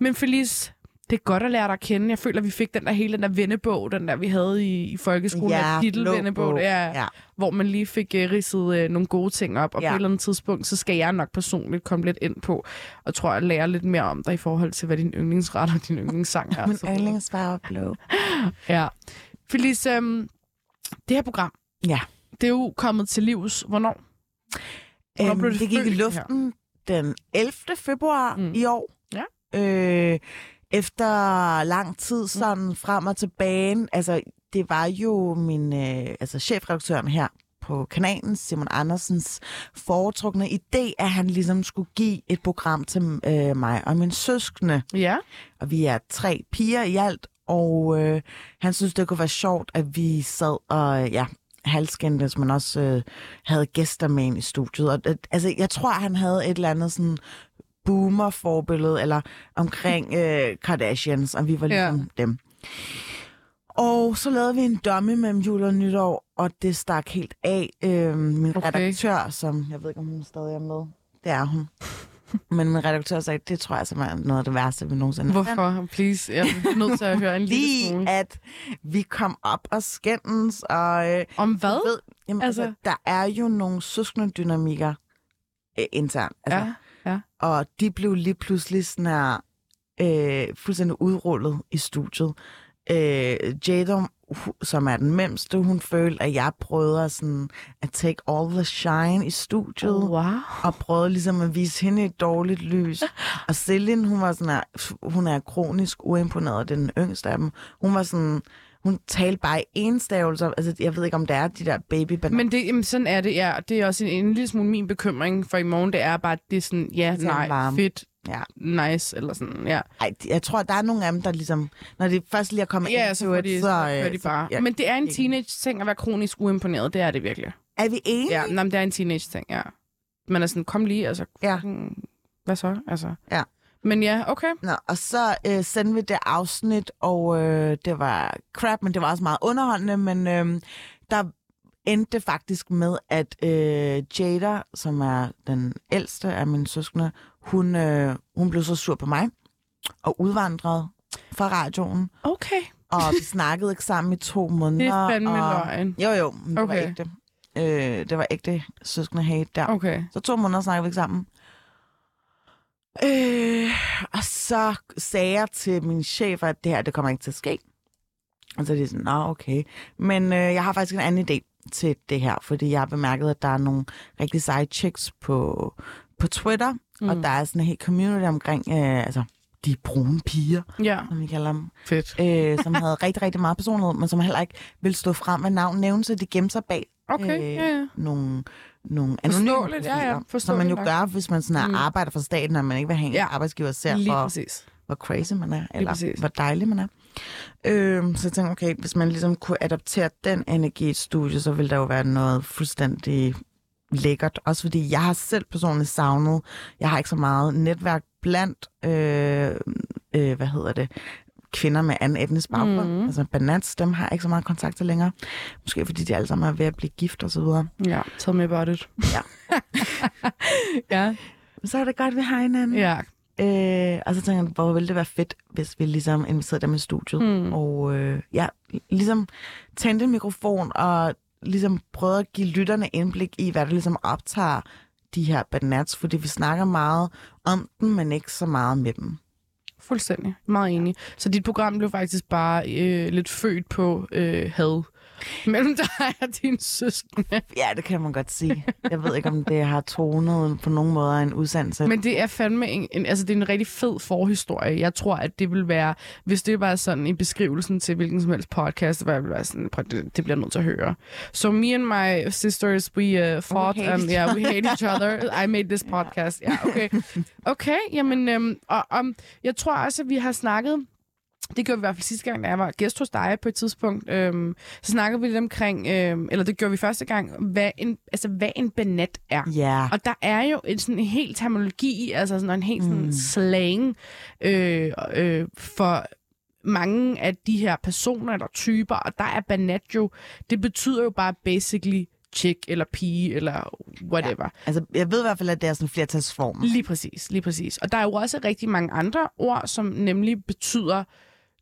Men Felice, det er godt at lære dig at kende. Jeg føler, vi fik den der hele den der vennebog, den der vi havde i, i folkeskolen,
Ja,
der titelvennebog,
bog.
ja, hvor man lige fik uh, ridset uh, nogle gode ting op, og ja. På et eller andet tidspunkt, så skal jeg nok personligt komme lidt ind på, og tror jeg lære lidt mere om dig i forhold til, hvad din yndlingsret og din yndlingssang er. *laughs*
Min
Så-
yndlingsfarve er blå. *laughs*
Ja. Felice, øhm, Det her program,
Ja.
det er jo kommet til livs. Hvornår? Hvornår blev
Øhm,
det
det gik i luften den 11. februar
mm.
i år.
Ja.
Øh, efter lang tid sådan frem og tilbage. Altså, det var jo min øh, altså chefredaktøren her på kanalen, Simon Andersens foretrukne idé, at han ligesom skulle give et program til øh, mig og min søskende.
Ja.
Og vi er tre piger i alt, og øh, han synes, det kunne være sjovt, at vi sad og ja, halskændtes, men også øh, havde gæster med ind i studiet. Og, øh, altså, jeg tror, han havde et eller andet sådan boomer-forbillede, eller omkring *laughs* øh, Kardashians, og vi var ligesom ja. dem. Og så lavede vi en dummy mellem jul og nytår, og det stak helt af. Øh, min
Okay.
redaktør, som jeg ved ikke, om hun stadig er med, det er hun. *laughs* Men min redaktør sagde, det tror jeg simpelthen er noget af det værste, vi nogensinde har
Hvorfor? Please. Jeg er nødt til at høre en lille *laughs*
lige
smule.
at vi kom op og skændes, og øh,
Om hvad?
ved, jamen,
Altså-
altså, der er jo nogle søskende dynamikker øh, internt, altså,
Ja.
Og de blev lige pludselig sådan her, øh, fuldstændig udrullet i studiet. Øh, Jada, som er den mindste, hun følte, at jeg prøvede at, sådan, at take all the shine i studiet
Oh, wow.
og prøvede ligesom at vise hende et dårligt lys. *laughs* Og Celine, hun var sådan her, hun er kronisk uimponeret, det er den yngste af dem. Hun var sådan, hun talte bare i enstavelser. Altså, jeg ved ikke, om det er de der baby
Men det, jamen, sådan er det, ja. Det er også en, en lille smule min bekymring for i morgen. Det er bare, at det er sådan, ja,
Det er
nej,
varme.
fedt,
Ja.
nice, eller sådan, ja.
Ej, jeg tror, der er nogle af dem, der ligesom, når det først lige er kommet
Ja,
ind
så får
it,
de,
så,
så
øh,
kører de bare.
ja.
Men det er en teenage-ting at være kronisk uimponeret. Det er det virkelig.
Er vi enige?
Ja, nej, men det er en teenage-ting, ja. Man er sådan, kom lige, altså,
Ja.
fucking, hvad så? Altså.
Ja.
Men ja, okay.
Nå, og så øh, sendte vi det afsnit, og øh, det var crap, men det var også meget underholdende, men øh, der endte det faktisk med, at øh, Jada, som er den ældste af mine søskende, hun, øh, hun blev så sur på mig og udvandrede fra radioen,
Okay.
og vi snakkede ikke sammen i to måneder.
Det er fandme
og...
løgn.
Jo, jo, men det
Okay.
var ægte. Øh, det var ægte søskende hate der.
Okay.
Så to måneder snakkede vi ikke sammen. Øh, og så sagde jeg til min chef, at det her, det kommer ikke til at ske. Og så er de sådan, nå okay. Men øh, jeg har faktisk en anden idé til det her, fordi jeg har bemærket, at der er nogle rigtig seje chicks på, på Twitter, mm. og der er sådan en helt community omkring, øh, altså de brune piger,
Ja,
som vi kalder dem,
fedt.
øh, som havde *laughs* rigtig, rigtig meget personlighed, men som heller ikke vil stå frem med navn nævne, så de gemte sig bag
Okay,
øh,
ja, ja.
nogle, nogle anonyme
ja, ja.
som man jo
nok.
gør, hvis man sådan
Mm.
arbejder for staten, og man ikke vil have en
Ja.
arbejdsgiver ser
Lige
for,
præcis.
hvor crazy man er, eller hvor dejlig man er. Øh, så jeg tænkte, okay, hvis man ligesom kunne adaptere den energi i et studie, så ville der jo være noget fuldstændig lækkert. Også fordi jeg har selv personligt savnet, jeg har ikke så meget netværk blandt, øh, øh, hvad hedder det, kvinder med anden etnisk baggrund. Mm. Altså banats, dem har ikke så meget kontakt til længere. Måske fordi de alle sammen er ved at blive gift og så videre.
Ja, tell me about it.
Ja. *laughs*
ja,
Men så er det godt, vi har hinanden.
ja.
Øh, og så tænker jeg, hvor ville det være fedt, hvis vi ligesom inviterede dem i studiet.
Mm.
Og øh, ja, ligesom tændte en mikrofon og ligesom prøvede at give lytterne indblik i, hvad der ligesom optager de her banats, fordi vi snakker meget om dem, men ikke så meget med dem.
Fuldstændig. Meget enig. Så dit program blev faktisk bare øh, lidt født på øh, had mellem dig og din søskende.
Ja, det kan man godt sige. Jeg ved ikke, om det har tonet på nogen måder en udsendelse.
Men det er fandme en, en, altså det er en rigtig fed forhistorie. Jeg tror, at det vil være, hvis det var sådan i beskrivelsen til hvilken som helst podcast, hvor jeg ville være sådan, det, det bliver nødt til at høre. So me and my sisters, we uh, fought, and
each
yeah, we hate each other. I made this *laughs* podcast. Ja, okay. Okay, jamen, øhm, og, um, jeg tror også, at vi har snakket det gjorde vi i hvert fald sidste gang, da jeg var gæst hos dig på et tidspunkt. Øhm, så snakkede vi lidt omkring, øhm, eller det gjorde vi første gang, hvad en, altså, hvad en banat er.
Ja,
Og der er jo en, sådan en helt terminologi, altså sådan en helt sådan
Mm.
slang øh, øh, for mange af de her personer eller typer, og der er banat jo, det betyder jo bare basically chick eller pige eller whatever. Ja.
altså jeg ved i hvert fald, at det er sådan en flertalsform.
Lige præcis, lige præcis. Og der er jo også rigtig mange andre ord, som nemlig betyder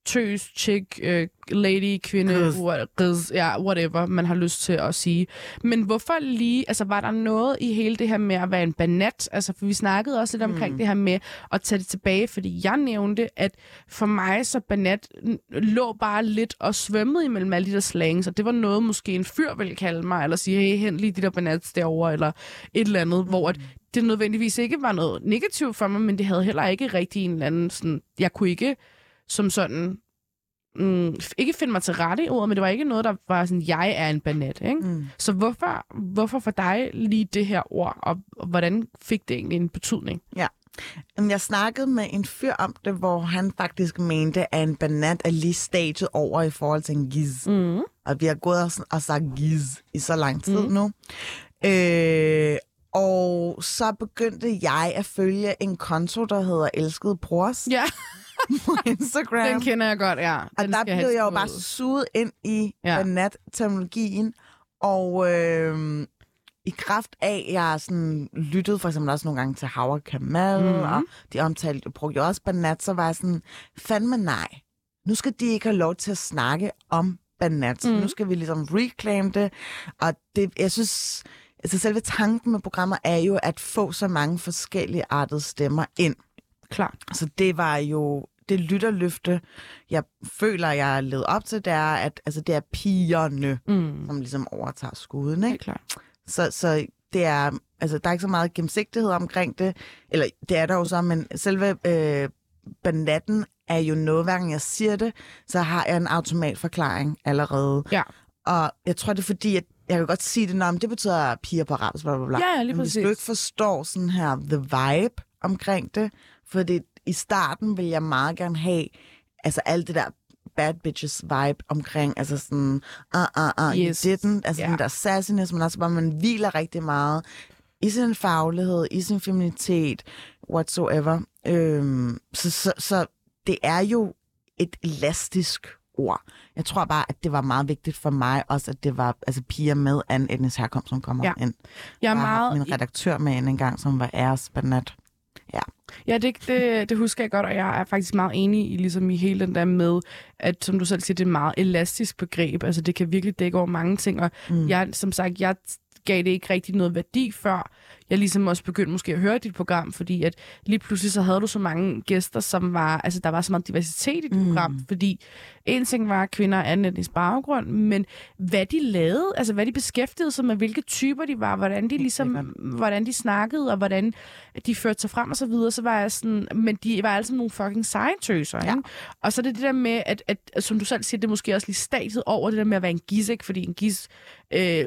tøs, chick, øh, lady, kvinde, what, riz, ja, whatever man har lyst til at sige. Men hvorfor lige, altså var der noget i hele det her med at være en banat? Altså, for vi snakkede også lidt omkring
Mm.
det her med at tage det tilbage, fordi jeg nævnte, at for mig så banat lå bare lidt og svømmede imellem alle de der slangs, og det var noget, måske en fyr ville kalde mig, eller sige, hey, hent lige de der banats derovre, eller et eller andet, mm. hvor at det nødvendigvis ikke var noget negativt for mig, men det havde heller ikke rigtig en eller anden sådan, jeg kunne ikke som sådan, mm, ikke finde mig til rette i ordet, men det var ikke noget, der var sådan, jeg er en banat, ikke?
Mm.
Så hvorfor, hvorfor for dig lige det her ord, og, og hvordan fik det egentlig en betydning?
Jamen, Jeg snakkede med en fyr om det, hvor han faktisk mente, at en banat er lige staget over i forhold til en giz.
Mm.
Og vi har gået og, og sagt giz i så lang tid
mm.
nu. Øh, og så begyndte jeg at følge en konto, der hedder Elskede Brors
Ja, *laughs*
på Instagram.
den kender jeg godt, ja.
Og
Den
der
skal
blev
helst
jeg jo bare suget ind i
Ja.
banat-terminologien. Og øh, i kraft af, at jeg sådan lyttede for eksempel også nogle gange til Howard Kamal,
Mhm.
mm. og de omtalte, jeg brugte jo også banat, så var jeg sådan, fandme nej. Nu skal de ikke have lov til at snakke om banat.
Mhm.
Mm. Nu skal vi ligesom reclaim det. Og det, jeg synes, altså selve tanken med programmet er jo at få så mange forskellige artede stemmer ind.
Klar.
Så det var jo det lytterløfte, jeg føler, jeg har levet op til, det er, at altså, det er pigerne,
Mm.
som ligesom overtager skuden. Ikke?
klart.
Så, så det er, altså, der er ikke så meget gennemsigtighed omkring det. Eller det er der jo så, men selve øh, banatten er jo noget, hver gang jeg siger det, så har jeg en automatforklaring allerede.
Ja.
Og jeg tror, det er fordi, at jeg kan godt sige det, når det betyder piger på arabisk, bla bla bla.
Ja, lige
Men hvis du
præcis.
ikke forstår sådan her the vibe omkring det, for det, i starten vil jeg meget gerne have, altså alt det der bad bitches vibe omkring, altså sådan, uh, uh, uh,
Yes.
you didn't, altså
Ja.
den der sassiness, men også bare, man hviler rigtig meget i sin faglighed, i sin feminitet, whatsoever. Øhm, så, så, så det er jo et elastisk ord. Jeg tror bare, at det var meget vigtigt for mig også, at det var altså, piger med anden etnisk herkomst, som kommer
Ja.
ind.
Jeg er meget...
min redaktør med ind en gang, som var æresbanat.
Ja, det, det, det husker jeg godt, og jeg er faktisk meget enig i, ligesom i hele den der med, at som du selv siger, det er et meget elastisk begreb. Altså det kan virkelig dække over mange ting, og mm. jeg, som sagt, jeg gav det ikke rigtig noget værdi før. Jeg ligesom også begyndte måske at høre dit program, fordi at lige pludselig så havde du så mange gæster, som var, altså der var så meget diversitet i dit mm. program, fordi en ting var kvinder af anden etnisk baggrund, men hvad de lavede, altså hvad de beskæftigede sig med, hvilke typer de var, hvordan de ligesom, hvordan de snakkede, og hvordan de førte sig frem og så videre, så var jeg sådan, men de var altså nogle fucking sejtøser,
Ja.
ikke? Og så er det det der med, at, at, som du selv siger, det er måske også lige statet over det der med at være en gis, ikke? Fordi en gis øh,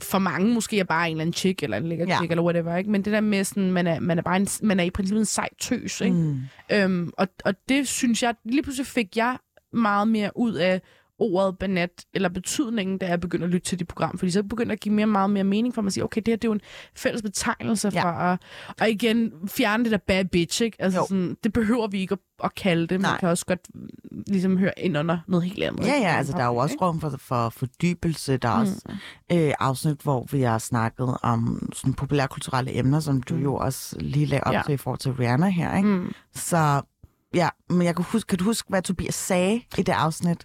for mange måske er bare en eller anden chick, eller en lækker
Ja.
chick, eller whatever, ikke? Men det der med sådan, man er, man er bare en, man er i princippet en sej tøs, ikke?
Mm.
Øhm, og, og det synes jeg, lige pludselig fik jeg meget mere ud af ordet banat, eller betydningen, da jeg begyndte at lytte til dit program, fordi så begyndte at give mere meget mere mening for mig at sige, okay, det her det er jo en fælles betegnelse
Ja.
for at, og igen, fjerne det der bad bitch, ikke? Altså
Jo.
sådan, det behøver vi ikke at, at kalde det, man
Nej.
kan også godt mm, ligesom høre ind under noget helt andet.
Ja, ja, altså der er jo også rum for, for fordybelse. Der er også øh, afsnit, hvor vi har snakket om sådan populærkulturelle emner, som du jo også lige lagde op
Ja.
til i forhold til Rihanna her. Ikke?
Mm.
Så ja, men jeg kan, huske, kan du huske, hvad Tobias sagde i det afsnit?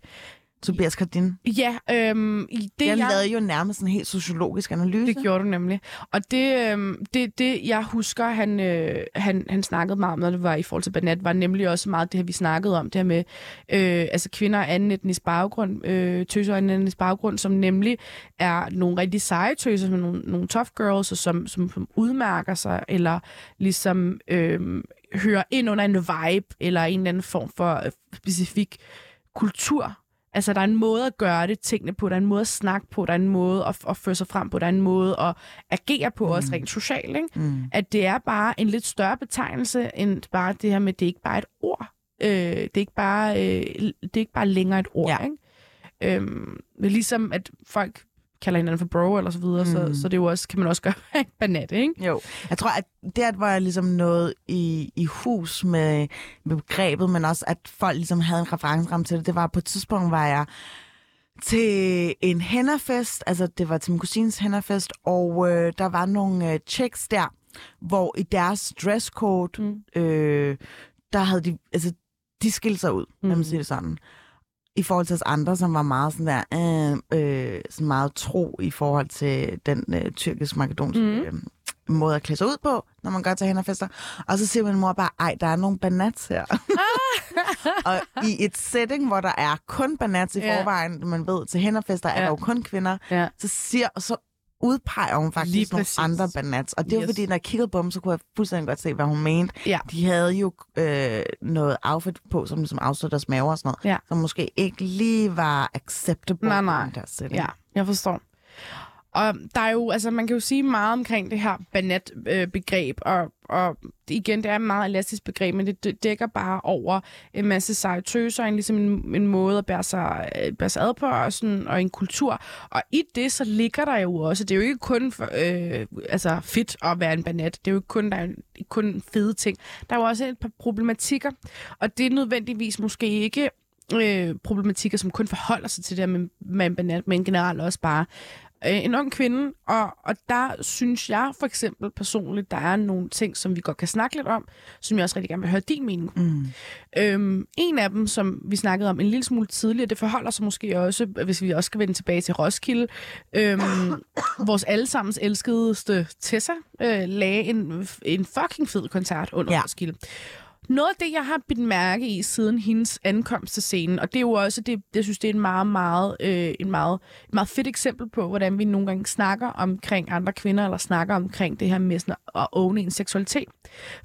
Tobias Kardin.
Ja, øhm, i Det
jeg
jeg...
lavede jo nærmest en helt sociologisk analyse.
Det gjorde du nemlig. Og det, øhm, det, det jeg husker, han, øh, han, han snakkede meget om, når det var i forhold til Banat, var nemlig også meget det her, vi snakkede om, det her med øh, altså kvinder af anden etnisk baggrund, øh, tøser af anden etnisk baggrund, som nemlig er nogle rigtig seje tøser, som nogle, nogle tough girls, og som, som, som udmærker sig, eller ligesom øh, hører ind under en vibe, eller en eller anden form for øh, specifik kultur. Altså, der er en måde at gøre det tingene på, der er en måde at snakke på, der er en måde at, at føre sig frem på, der er en måde at agere på, mm. også rent socialt, ikke?
Mm.
At det er bare en lidt større betegnelse, end bare det her med, det er ikke bare et ord. Øh, det, er ikke bare, øh, det er ikke bare længere et ord,
Ja.
ikke? Øhm, men ligesom at folk kalder hinanden for bro eller så videre, mm. så, så det er jo også, kan man også gøre *laughs* en banat, ikke?
Jo, jeg tror, at der var jeg ligesom noget i, i hus med, med begrebet, men også at folk ligesom havde en referenceramme til det. Det var på et tidspunkt, var jeg til en henderfest, altså det var til min kusines henderfest, og øh, der var nogle øh, chicks der, hvor i deres dresscode,
Mm.
øh, der havde de, altså de skilte sig ud, mm. lad mig sige det sådan. I forhold til os andre, som var meget sådan der, øh, øh, sådan meget tro i forhold til den øh, tyrkisk-makedonske mm. øh, måde at klæde sig ud på, når man går til henderfester. Og så siger min mor bare, ej, der er nogle banats her. *laughs* og i et setting, hvor der er kun banats i forvejen, man ved, til henderfester er
Ja.
der jo kun kvinder,
Ja.
så siger, og så udpeger hun
Lige
faktisk nogle
præcis.
andre banats. Og det var
Yes.
fordi, når jeg kiggede på dem, så kunne jeg fuldstændig godt se, hvad hun mente.
Ja.
De havde jo øh, noget outfit på, som ligesom afstod deres maver og sådan noget,
Ja.
som måske ikke lige var acceptable
Nej,
i
nej.
den der setting.
Ja, jeg forstår. Og der er jo, altså man kan jo sige meget omkring det her banat-begreb, og, og igen, det er et meget elastisk begreb, men det, dækker bare over en masse seje tøser, en, ligesom en, en måde at bære sig, øh, bære sig ad på, og, sådan, og en kultur. Og i det, så ligger der jo også, det er jo ikke kun for, øh, altså fedt at være en banat, det er jo ikke kun, der er kun fede ting. Der er jo også et par problematikker, og det er nødvendigvis måske ikke øh, problematikker, som kun forholder sig til det her med, med en banat, men generelt også bare øh, en ung kvinde. Og, og der synes jeg for eksempel personligt, der er nogle ting, som vi godt kan snakke lidt om, som jeg også rigtig gerne vil høre din mening på.
Mm.
Øhm, en af dem, som vi snakkede om en lille smule tidligere, det forholder sig måske også, hvis vi også skal vende tilbage til Roskilde. Øhm, *coughs* vores allesammens elskede Tessa øh, lagde en, en fucking fed koncert under
ja.
Roskilde. Noget af det, jeg har bidt mærke i siden hendes ankomst til scenen, og det er jo også, det, jeg synes, det er en meget, meget, øh, en meget, et meget fedt eksempel på, hvordan vi nogle gange snakker omkring andre kvinder, eller snakker omkring det her med sådan at åbne en seksualitet.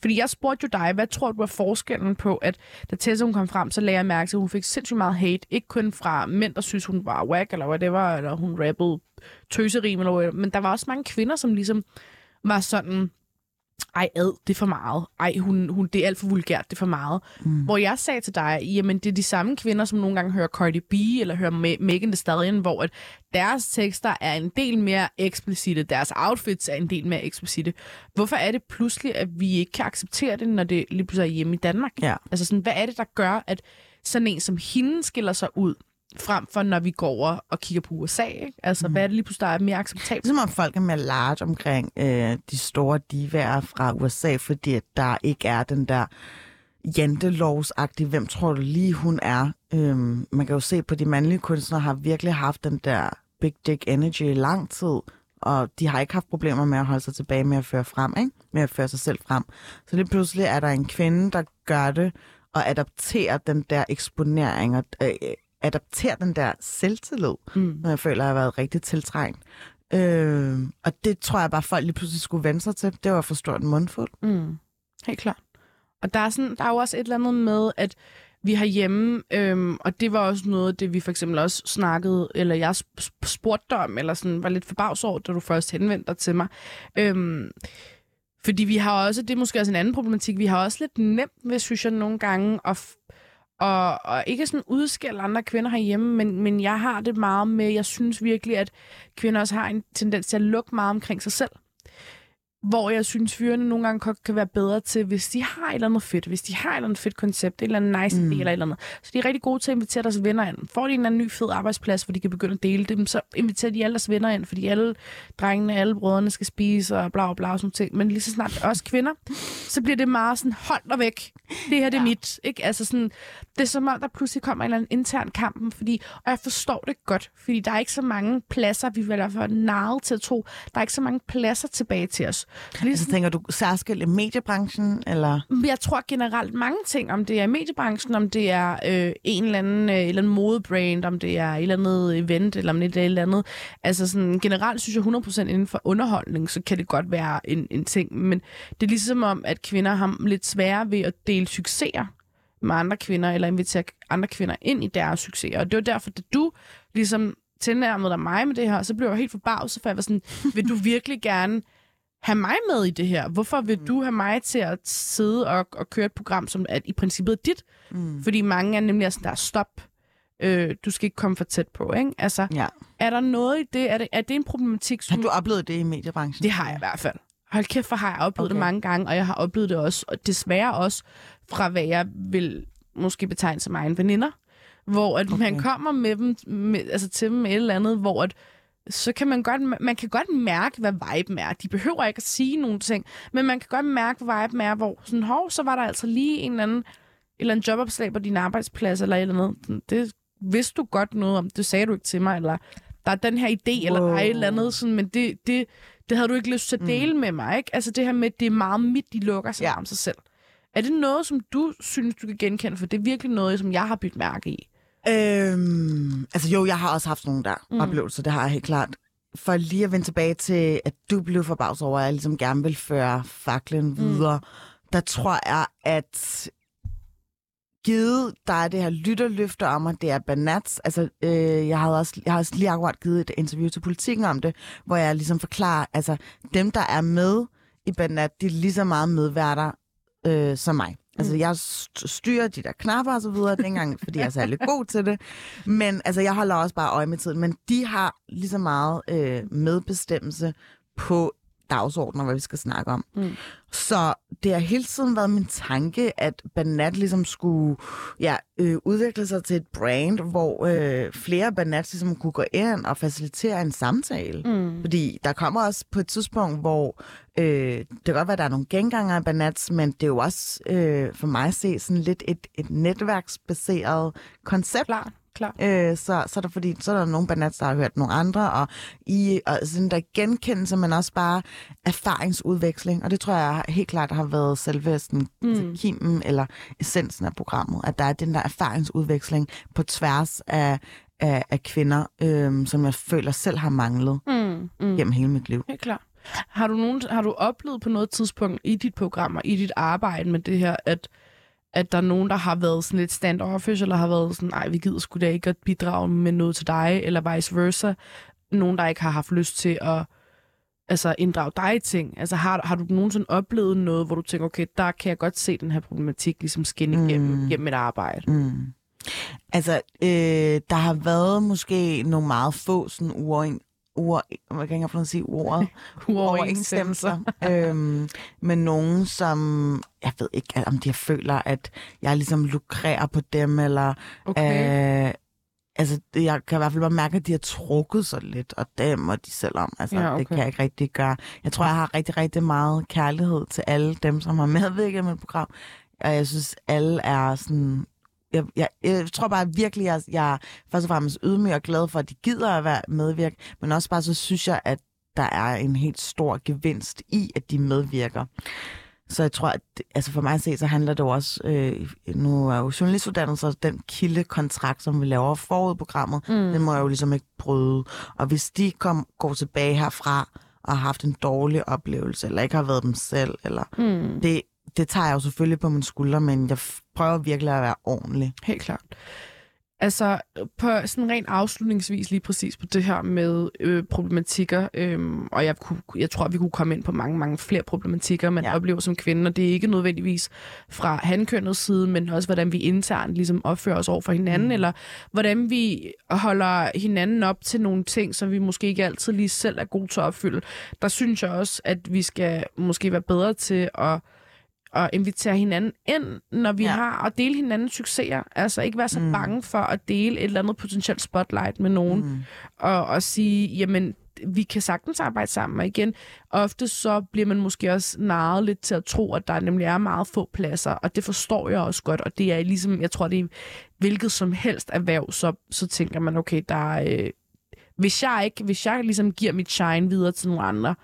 Fordi jeg spurgte jo dig, hvad tror du er forskellen på, at da Tessa hun kom frem, så lagde jeg mærke til, at hun fik sindssygt meget hate. Ikke kun fra mænd, der synes, hun var whack, eller whatever, eller hun rappede tøserim, eller whatever, men der var også mange kvinder, som ligesom var sådan, ej ad, det er for meget. Ej, hun, hun, det er alt for vulgært, det er for meget. Mm. Hvor jeg sagde til dig, jamen det er de samme kvinder, som nogle gange hører Cardi B, eller hører Ma- Megan Thee Stallion, hvor at deres tekster er en del mere eksplicite, deres outfits er en del mere eksplicite. Hvorfor er det pludselig, at vi ikke kan acceptere det, når det lige pludselig er hjemme i Danmark?
Ja.
Altså sådan, hvad er det, der gør, at sådan en som hende skiller sig ud, frem for når vi går over og kigger på USA? Ikke? Altså, mm. hvad er det lige pludselig, der er mere acceptabelt?
Ligesom om folk er mere large omkring øh, de store divaer fra USA, fordi at der ikke er den der jantelovsagtige, hvem tror du lige hun er? Øhm, man kan jo se på de mandlige kunstnere har virkelig haft den der big dick energy i lang tid, og de har ikke haft problemer med at holde sig tilbage med at føre frem, ikke? med at føre sig selv frem. Så lige pludselig er der en kvinde, der gør det, og adapterer den der eksponering, og øh, adapterer den der selvtillid,
Mm.
når jeg føler, at jeg har været rigtig tiltrængt. Øh, og det tror jeg bare, folk lige pludselig skulle vende sig til. Det var for stort en mundfuld.
Mm. Helt klart. Og der er, sådan, der er jo også et eller andet med, at vi har hjemme, øhm, og det var også noget det, vi for eksempel også snakkede, eller jeg sp- spurgte dig om, eller sådan, var lidt forbavs over, da du først henvendte dig til mig. Øhm, fordi vi har også, det er måske også en anden problematik, vi har også lidt nemt ved, synes jeg, nogle gange, at, og, og ikke sådan udskælde andre kvinder herhjemme, men, men jeg har det meget med, jeg synes virkelig, at kvinder også har en tendens til at lukke meget omkring sig selv hvor jeg synes, fyrene nogle gange godt kan være bedre til, hvis de har et eller andet fedt, hvis de har et eller andet fedt koncept, et eller andet nice mm. idé eller et eller andet. Så de er rigtig gode til at invitere deres venner ind. Får de en eller anden ny fed arbejdsplads, hvor de kan begynde at dele dem, så inviterer de alle deres venner ind, fordi alle drengene, alle brødrene skal spise og bla bla bla og sådan ting. Men lige så snart også kvinder, så bliver det meget sådan, hold dig væk. Det her det er
Ja.
mit. Ikke? Altså sådan, det er som om, der pludselig kommer en eller anden intern kampen, fordi, og jeg forstår det godt, fordi der er ikke så mange pladser, vi vil i hvert fald narret til at tro, der er ikke så mange pladser tilbage til os. Så lige
Altså, tænker du særskilt i mediebranchen, eller?
Jeg tror generelt mange ting, om det er i mediebranchen, om det er øh, en eller anden, øh, eller andet modebrand, om det er et eller andet event, eller om det er et eller andet. Altså sådan, generelt synes jeg 100% inden for underholdning, så kan det godt være en, en ting. Men det er ligesom om, at kvinder har lidt sværere ved at dele succeser med andre kvinder, eller invitere andre kvinder ind i deres succeser. Og det var derfor, at du ligesom tilnærmede dig mig med det her, så blev jeg helt forbavset, for jeg var sådan, vil du virkelig gerne have mig med i det her? Hvorfor vil
Mm.
du have mig til at sidde og, og køre et program, som er i princippet er dit?
Mm.
Fordi mange er nemlig sådan der, stop, øh, du skal ikke komme for tæt på, ikke? Altså,
Ja.
er der noget i det? Er det, er det en problematik,
Har
som...
du oplevet det i mediebranchen?
Det har jeg i hvert fald. Hold kæft, for har jeg oplevet okay. Det mange gange, og jeg har oplevet det også, og desværre også fra, hvad jeg vil måske betegne som egen veninder, hvor at okay. man kommer med dem, med, altså til dem med et eller andet, hvor at, så kan man godt, man kan godt mærke, hvad viben er. De behøver ikke at sige nogen ting, men man kan godt mærke, hvad viben er, hvor sådan, hov, så var der altså lige en eller anden, eller en jobopslag på din arbejdsplads, eller et eller andet. Det vidste du godt noget om. Det sagde du ikke til mig, eller der er den her idé, wow. eller der er et eller andet, sådan, men det, det, det havde du ikke lyst til at dele mm. med mig, ikke? Altså det her med, det er meget mit, de lukker sig ja. om sig selv. Er det noget, som du synes, du kan genkende? For det er virkelig noget, som jeg har byttet mærke i.
Øhm, altså jo, jeg har også haft nogle der mm. oplevelser, det har jeg helt klart. For lige at vende tilbage til, at du blev forbavset over, at jeg ligesom gerne vil føre faklen mm. videre, der tror jeg, at givet dig det her lytterløfte om, at det er banats. Altså, øh, jeg, havde også, jeg har også lige akkurat givet et interview til politikken om det, hvor jeg ligesom forklarer, altså dem, der er med i banat, de er lige så meget medværter øh, som mig. Altså, mm. jeg styrer de der knapper og så videre, dengang, fordi jeg er særlig god til det. Men altså, jeg holder også bare øje med tiden. Men de har lige så meget øh, medbestemmelse på dagsordner, hvad vi skal snakke om. Mm. Så det har hele tiden været min tanke, at Banat ligesom skulle ja, øh, udvikle sig til et brand, hvor øh, flere Banat ligesom kunne gå ind og facilitere en samtale. Mm. Fordi der kommer også på et tidspunkt, hvor øh, det kan godt være, at der er nogle genganger af Banats, men det er jo også øh, for mig at se sådan lidt et, et netværksbaseret koncept.
Klar klar.
Øh, så, så, er der fordi, så er der nogle banats, der har hørt nogle andre, og, i, og sådan der genkendelse, men også bare erfaringsudveksling. Og det tror jeg helt klart har været selve sådan, mm. altså, kimen eller essensen af programmet, at der er den der erfaringsudveksling på tværs af, af, af kvinder, øh, som jeg føler selv har manglet mm. Mm. gennem hele mit liv.
Helt klart. Har du, nogen, har du oplevet på noget tidspunkt i dit program og i dit arbejde med det her, at at der er nogen, der har været sådan lidt standoffish, eller har været sådan, nej, vi gider sgu da ikke at bidrage med noget til dig, eller vice versa. Nogen, der ikke har haft lyst til at altså, inddrage dig i ting. Altså, har, har du nogensinde oplevet noget, hvor du tænker, okay, der kan jeg godt se den her problematik ligesom skinne mm. gennem et arbejde? Mm.
Altså, øh, der har været måske nogle meget få sådan uover, uover, hvad kan jeg sige, ordet? *laughs*
uoverensstemmelser.
øhm, med nogen, som, jeg ved ikke, om de føler, at jeg ligesom lukrerer på dem, eller... Okay. Øh, altså, jeg kan i hvert fald bare mærke, at de har trukket sig lidt, og dem og de selv om. Altså, ja, okay. det kan jeg ikke rigtig gøre. Jeg tror, jeg har rigtig, rigtig meget kærlighed til alle dem, som har *laughs* medvirket med et program. Og jeg synes, alle er sådan jeg, jeg, jeg tror bare virkelig, at jeg, jeg er først og fremmest ydmyg og glad for, at de gider at være medvirke, men også bare så synes jeg, at der er en helt stor gevinst i, at de medvirker. Så jeg tror, at altså for mig at se, så handler det jo også, øh, nu er jo journalistuddannet, så den kildekontrakt, som vi laver forud programmet, mm. den må jeg jo ligesom ikke bryde. Og hvis de kom, går tilbage herfra og har haft en dårlig oplevelse, eller ikke har været dem selv, eller mm. det, det tager jeg jo selvfølgelig på min skulder, men jeg prøver virkelig at være ordentlig.
Helt klart. Altså, på sådan rent afslutningsvis lige præcis på det her med øh, problematikker, øhm, og jeg, kunne, jeg tror, vi kunne komme ind på mange, mange flere problematikker, man ja. oplever som kvinde, og det er ikke nødvendigvis fra handkønnets side, men også hvordan vi internt ligesom opfører os over for hinanden, mm. eller hvordan vi holder hinanden op til nogle ting, som vi måske ikke altid lige selv er gode til at opfylde. Der synes jeg også, at vi skal måske være bedre til at at invitere hinanden ind, når vi ja. har at dele hinandens succeser. Altså ikke være så mm. bange for at dele et eller andet potentielt spotlight med nogen. Mm. Og, og sige, jamen, vi kan sagtens arbejde sammen. Og igen, ofte så bliver man måske også narret lidt til at tro, at der nemlig er meget få pladser, og det forstår jeg også godt, og det er ligesom, jeg tror, det er hvilket som helst erhverv, så, så tænker man, okay, der er, øh, hvis jeg ikke, hvis jeg ligesom giver mit shine videre til nogle andre,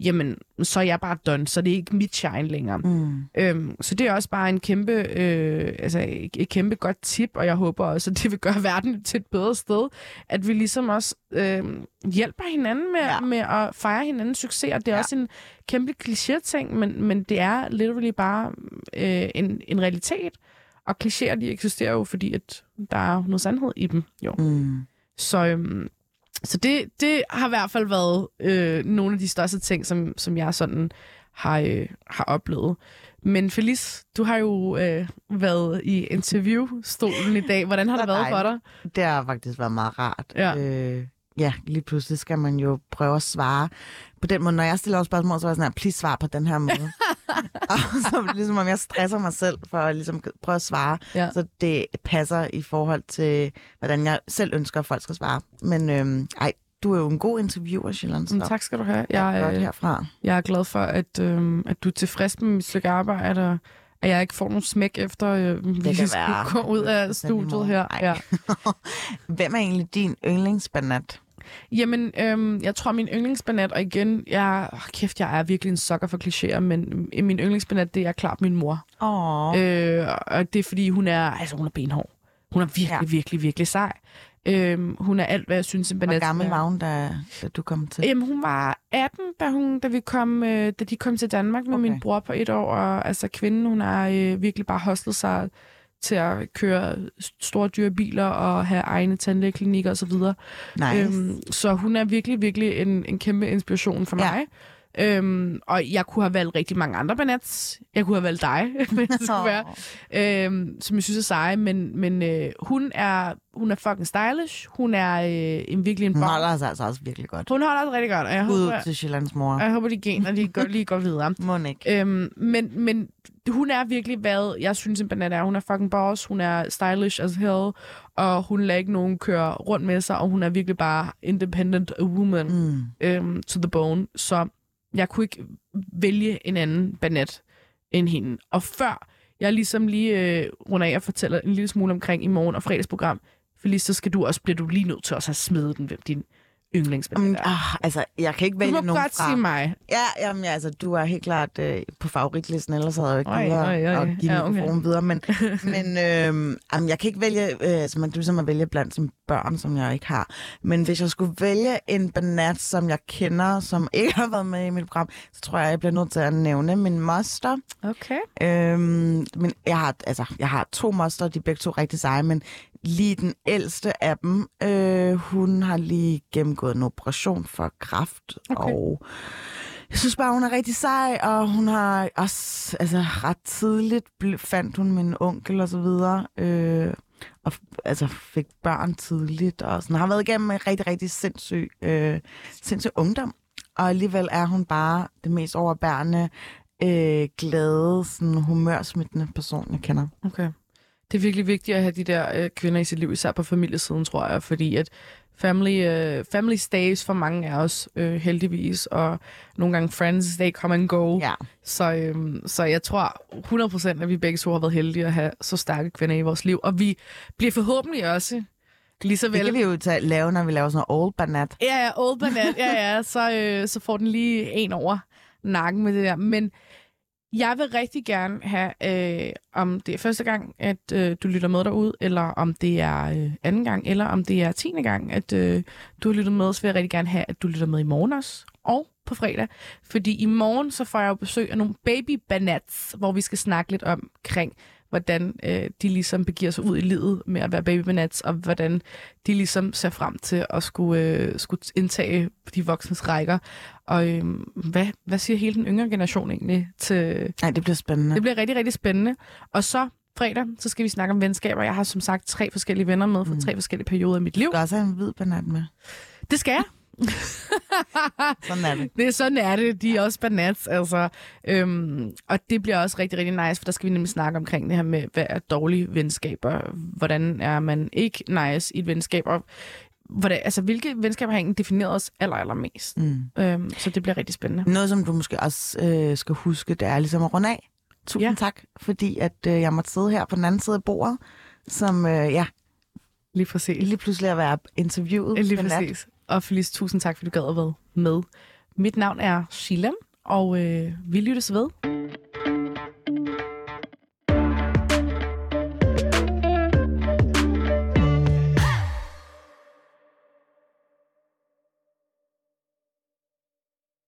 jamen, så er jeg bare done, så det er ikke mit shine længere. Mm. Øhm, så det er også bare en kæmpe, øh, altså et, et kæmpe godt tip, og jeg håber også, at det vil gøre verden til et bedre sted, at vi ligesom også øh, hjælper hinanden med, ja. med at fejre hinandens succes, og det er ja. også en kæmpe kliché-ting, men, men det er literally bare øh, en, en realitet, og klichéer, de eksisterer jo, fordi at der er noget sandhed i dem, jo. Mm. Så øhm, så det, det har i hvert fald været øh, nogle af de største ting, som, som jeg sådan har, øh, har oplevet. Men Felice, du har jo øh, været i interviewstolen i dag. Hvordan har det *laughs* været for dig?
Det har faktisk været meget rart. Ja. Øh, ja, lige pludselig skal man jo prøve at svare. På den måde, når jeg stiller spørgsmål, så er jeg sådan her, please svar på den her måde. *laughs* og så ligesom om jeg stresser mig selv for at ligesom prøve at svare, ja. så det passer i forhold til, hvordan jeg selv ønsker, at folk skal svare. Men øhm, ej, du er jo en god interviewer, Sjælland.
Mm, tak skal du have. Jeg,
jeg, er, herfra.
jeg er glad for, at, øhm, at du er tilfreds med mit stykke arbejde, og at jeg ikke får nogen smæk efter, øh, vi skal gå ud af
100% i
studiet her. Ja. *laughs*
Hvem er egentlig din yndlingsbanat?
Jamen, øhm, jeg tror, min yndlingsbanat, og igen, jeg, oh, kæft, jeg er virkelig en sokker for klichéer, men øh, min yndlingsbanat, det er klart min mor.
Åh,
Øh, og det er, fordi hun er, altså, hun er benhård. Hun er virkelig,
Ja.
virkelig, virkelig sej. Øhm, hun er alt, hvad jeg synes, en banat
hvor gammel var hun, da, da du kom til?
Jamen, hun var 18, da, hun, da, vi kom, øh, da de kom til Danmark med
okay.
min bror på et år. Og altså, kvinden, hun har øh, virkelig bare hostlet sig til at køre store dyre biler og have egne tandlægeklinikker osv.
Nice.
Øhm, så hun er virkelig, virkelig en, en kæmpe inspiration for
Ja.
Øhm, og jeg kunne have valgt rigtig mange andre banats. Jeg kunne have valgt dig, *laughs* hvis det skulle være. Øhm, som jeg synes er seje, men, men øh, hun, er, hun er fucking stylish. Hun er øh, en virkelig en
Hun
bomb.
holder sig altså også virkelig godt.
Hun holder sig rigtig godt, og jeg
Ud
håber,
til Sjællands mor.
jeg håber de gener de går, lige går videre. *laughs*
Må ikke.
Øhm, men, men hun er virkelig, hvad jeg synes, en banat er. Hun er fucking boss, hun er stylish as hell, og hun lader ikke nogen køre rundt med sig, og hun er virkelig bare independent woman
Mm.
øhm, to the bone. Så jeg kunne ikke vælge en anden banat end hende. Og før jeg ligesom lige øh, runder af og fortæller en lille smule omkring i morgen og fredagsprogram, for lige så skal du også, bliver du lige nødt til også at smide den, hvem din yndlingsbanat
Um, ah, altså, jeg kan ikke
Du
vælge
må
nogen
godt
fra.
sige mig.
Ja, jamen, ja, altså, du er helt klart øh, på favoritlisten, ellers havde jeg ikke
oj.
at give
Ja, okay.
videre. Men, *laughs* men øh, jamen, jeg kan ikke vælge, øh, altså, man, det er ligesom at vælge blandt sine børn, som jeg ikke har. Men hvis jeg skulle vælge en banat, som jeg kender, som *laughs* ikke har været med i mit program, så tror jeg, jeg bliver nødt til at nævne min moster.
Okay.
Øhm, men jeg har, altså, jeg har to moster, de er begge to rigtig seje, men lige den ældste af dem, øh, hun har lige gennemgået en operation for kræft,
Okay.
og jeg synes bare, hun er rigtig sej, og hun har også, altså ret tidligt fandt hun min onkel og så videre, øh, og altså fik børn tidligt, og sådan har været igennem en rigtig, rigtig sindssyg, øh, sindssyg ungdom. Og alligevel er hun bare det mest overbærende, øh, glade, sådan humørsmittende person, jeg kender.
Okay. Det er virkelig vigtigt at have de der øh, kvinder i sit liv, især på familiesiden, tror jeg, fordi at family, øh, family stays for mange af os, øh, heldigvis, og nogle gange friends, they come and go.
Ja.
Så, øh, så jeg tror 100% at vi begge to har været heldige at have så stærke kvinder i vores liv, og vi bliver forhåbentlig også lige så
Det
vel...
kan vi jo tage, lave, når vi laver sådan noget old banat.
Ja, ja, old banat, ja, ja, så, øh, så får den lige en over nakken med det der. Men jeg vil rigtig gerne have, øh, om det er første gang, at øh, du lytter med derude, eller om det er øh, anden gang, eller om det er tiende gang, at øh, du har lyttet med, så vil jeg rigtig gerne have, at du lytter med i morgen også, og på fredag. Fordi i morgen, så får jeg jo besøg af nogle baby banats, hvor vi skal snakke lidt omkring, hvordan øh, de ligesom begiver sig ud i livet med at være baby banats, og hvordan de ligesom ser frem til at skulle, øh, skulle indtage de voksnes rækker. Og øh, hvad, hvad siger hele den yngre generation egentlig til...
Nej, det bliver spændende.
Det bliver rigtig, rigtig spændende. Og så fredag, så skal vi snakke om venskaber. Jeg har som sagt tre forskellige venner med fra
Mm.
tre forskellige perioder af mit liv.
Du skal også have en hvid banat med.
Det skal jeg. *laughs*
Sådan er det.
Det er sådan er det. De er også banats, altså. Øhm, og det bliver også rigtig, rigtig nice, for der skal vi nemlig snakke omkring det her med, hvad er dårlige venskaber? Hvordan er man ikke nice i et venskab? Og hvordan, altså, hvilke venskaber har egentlig defineret os aller, allermest?
Mm.
Øhm, så det bliver rigtig spændende.
Noget, som du måske også øh, skal huske, det er ligesom at runde af. Tusind Ja. tak, fordi at øh, jeg måtte sidde her på den anden side af bordet, som øh, ja,
Lige præcis.
lige pludselig at være interviewet.
Lige
med Nat.
præcis. Og Felice, tusind tak, fordi du gad at være med. Mit navn er Sheila, og øh, vi lyttes ved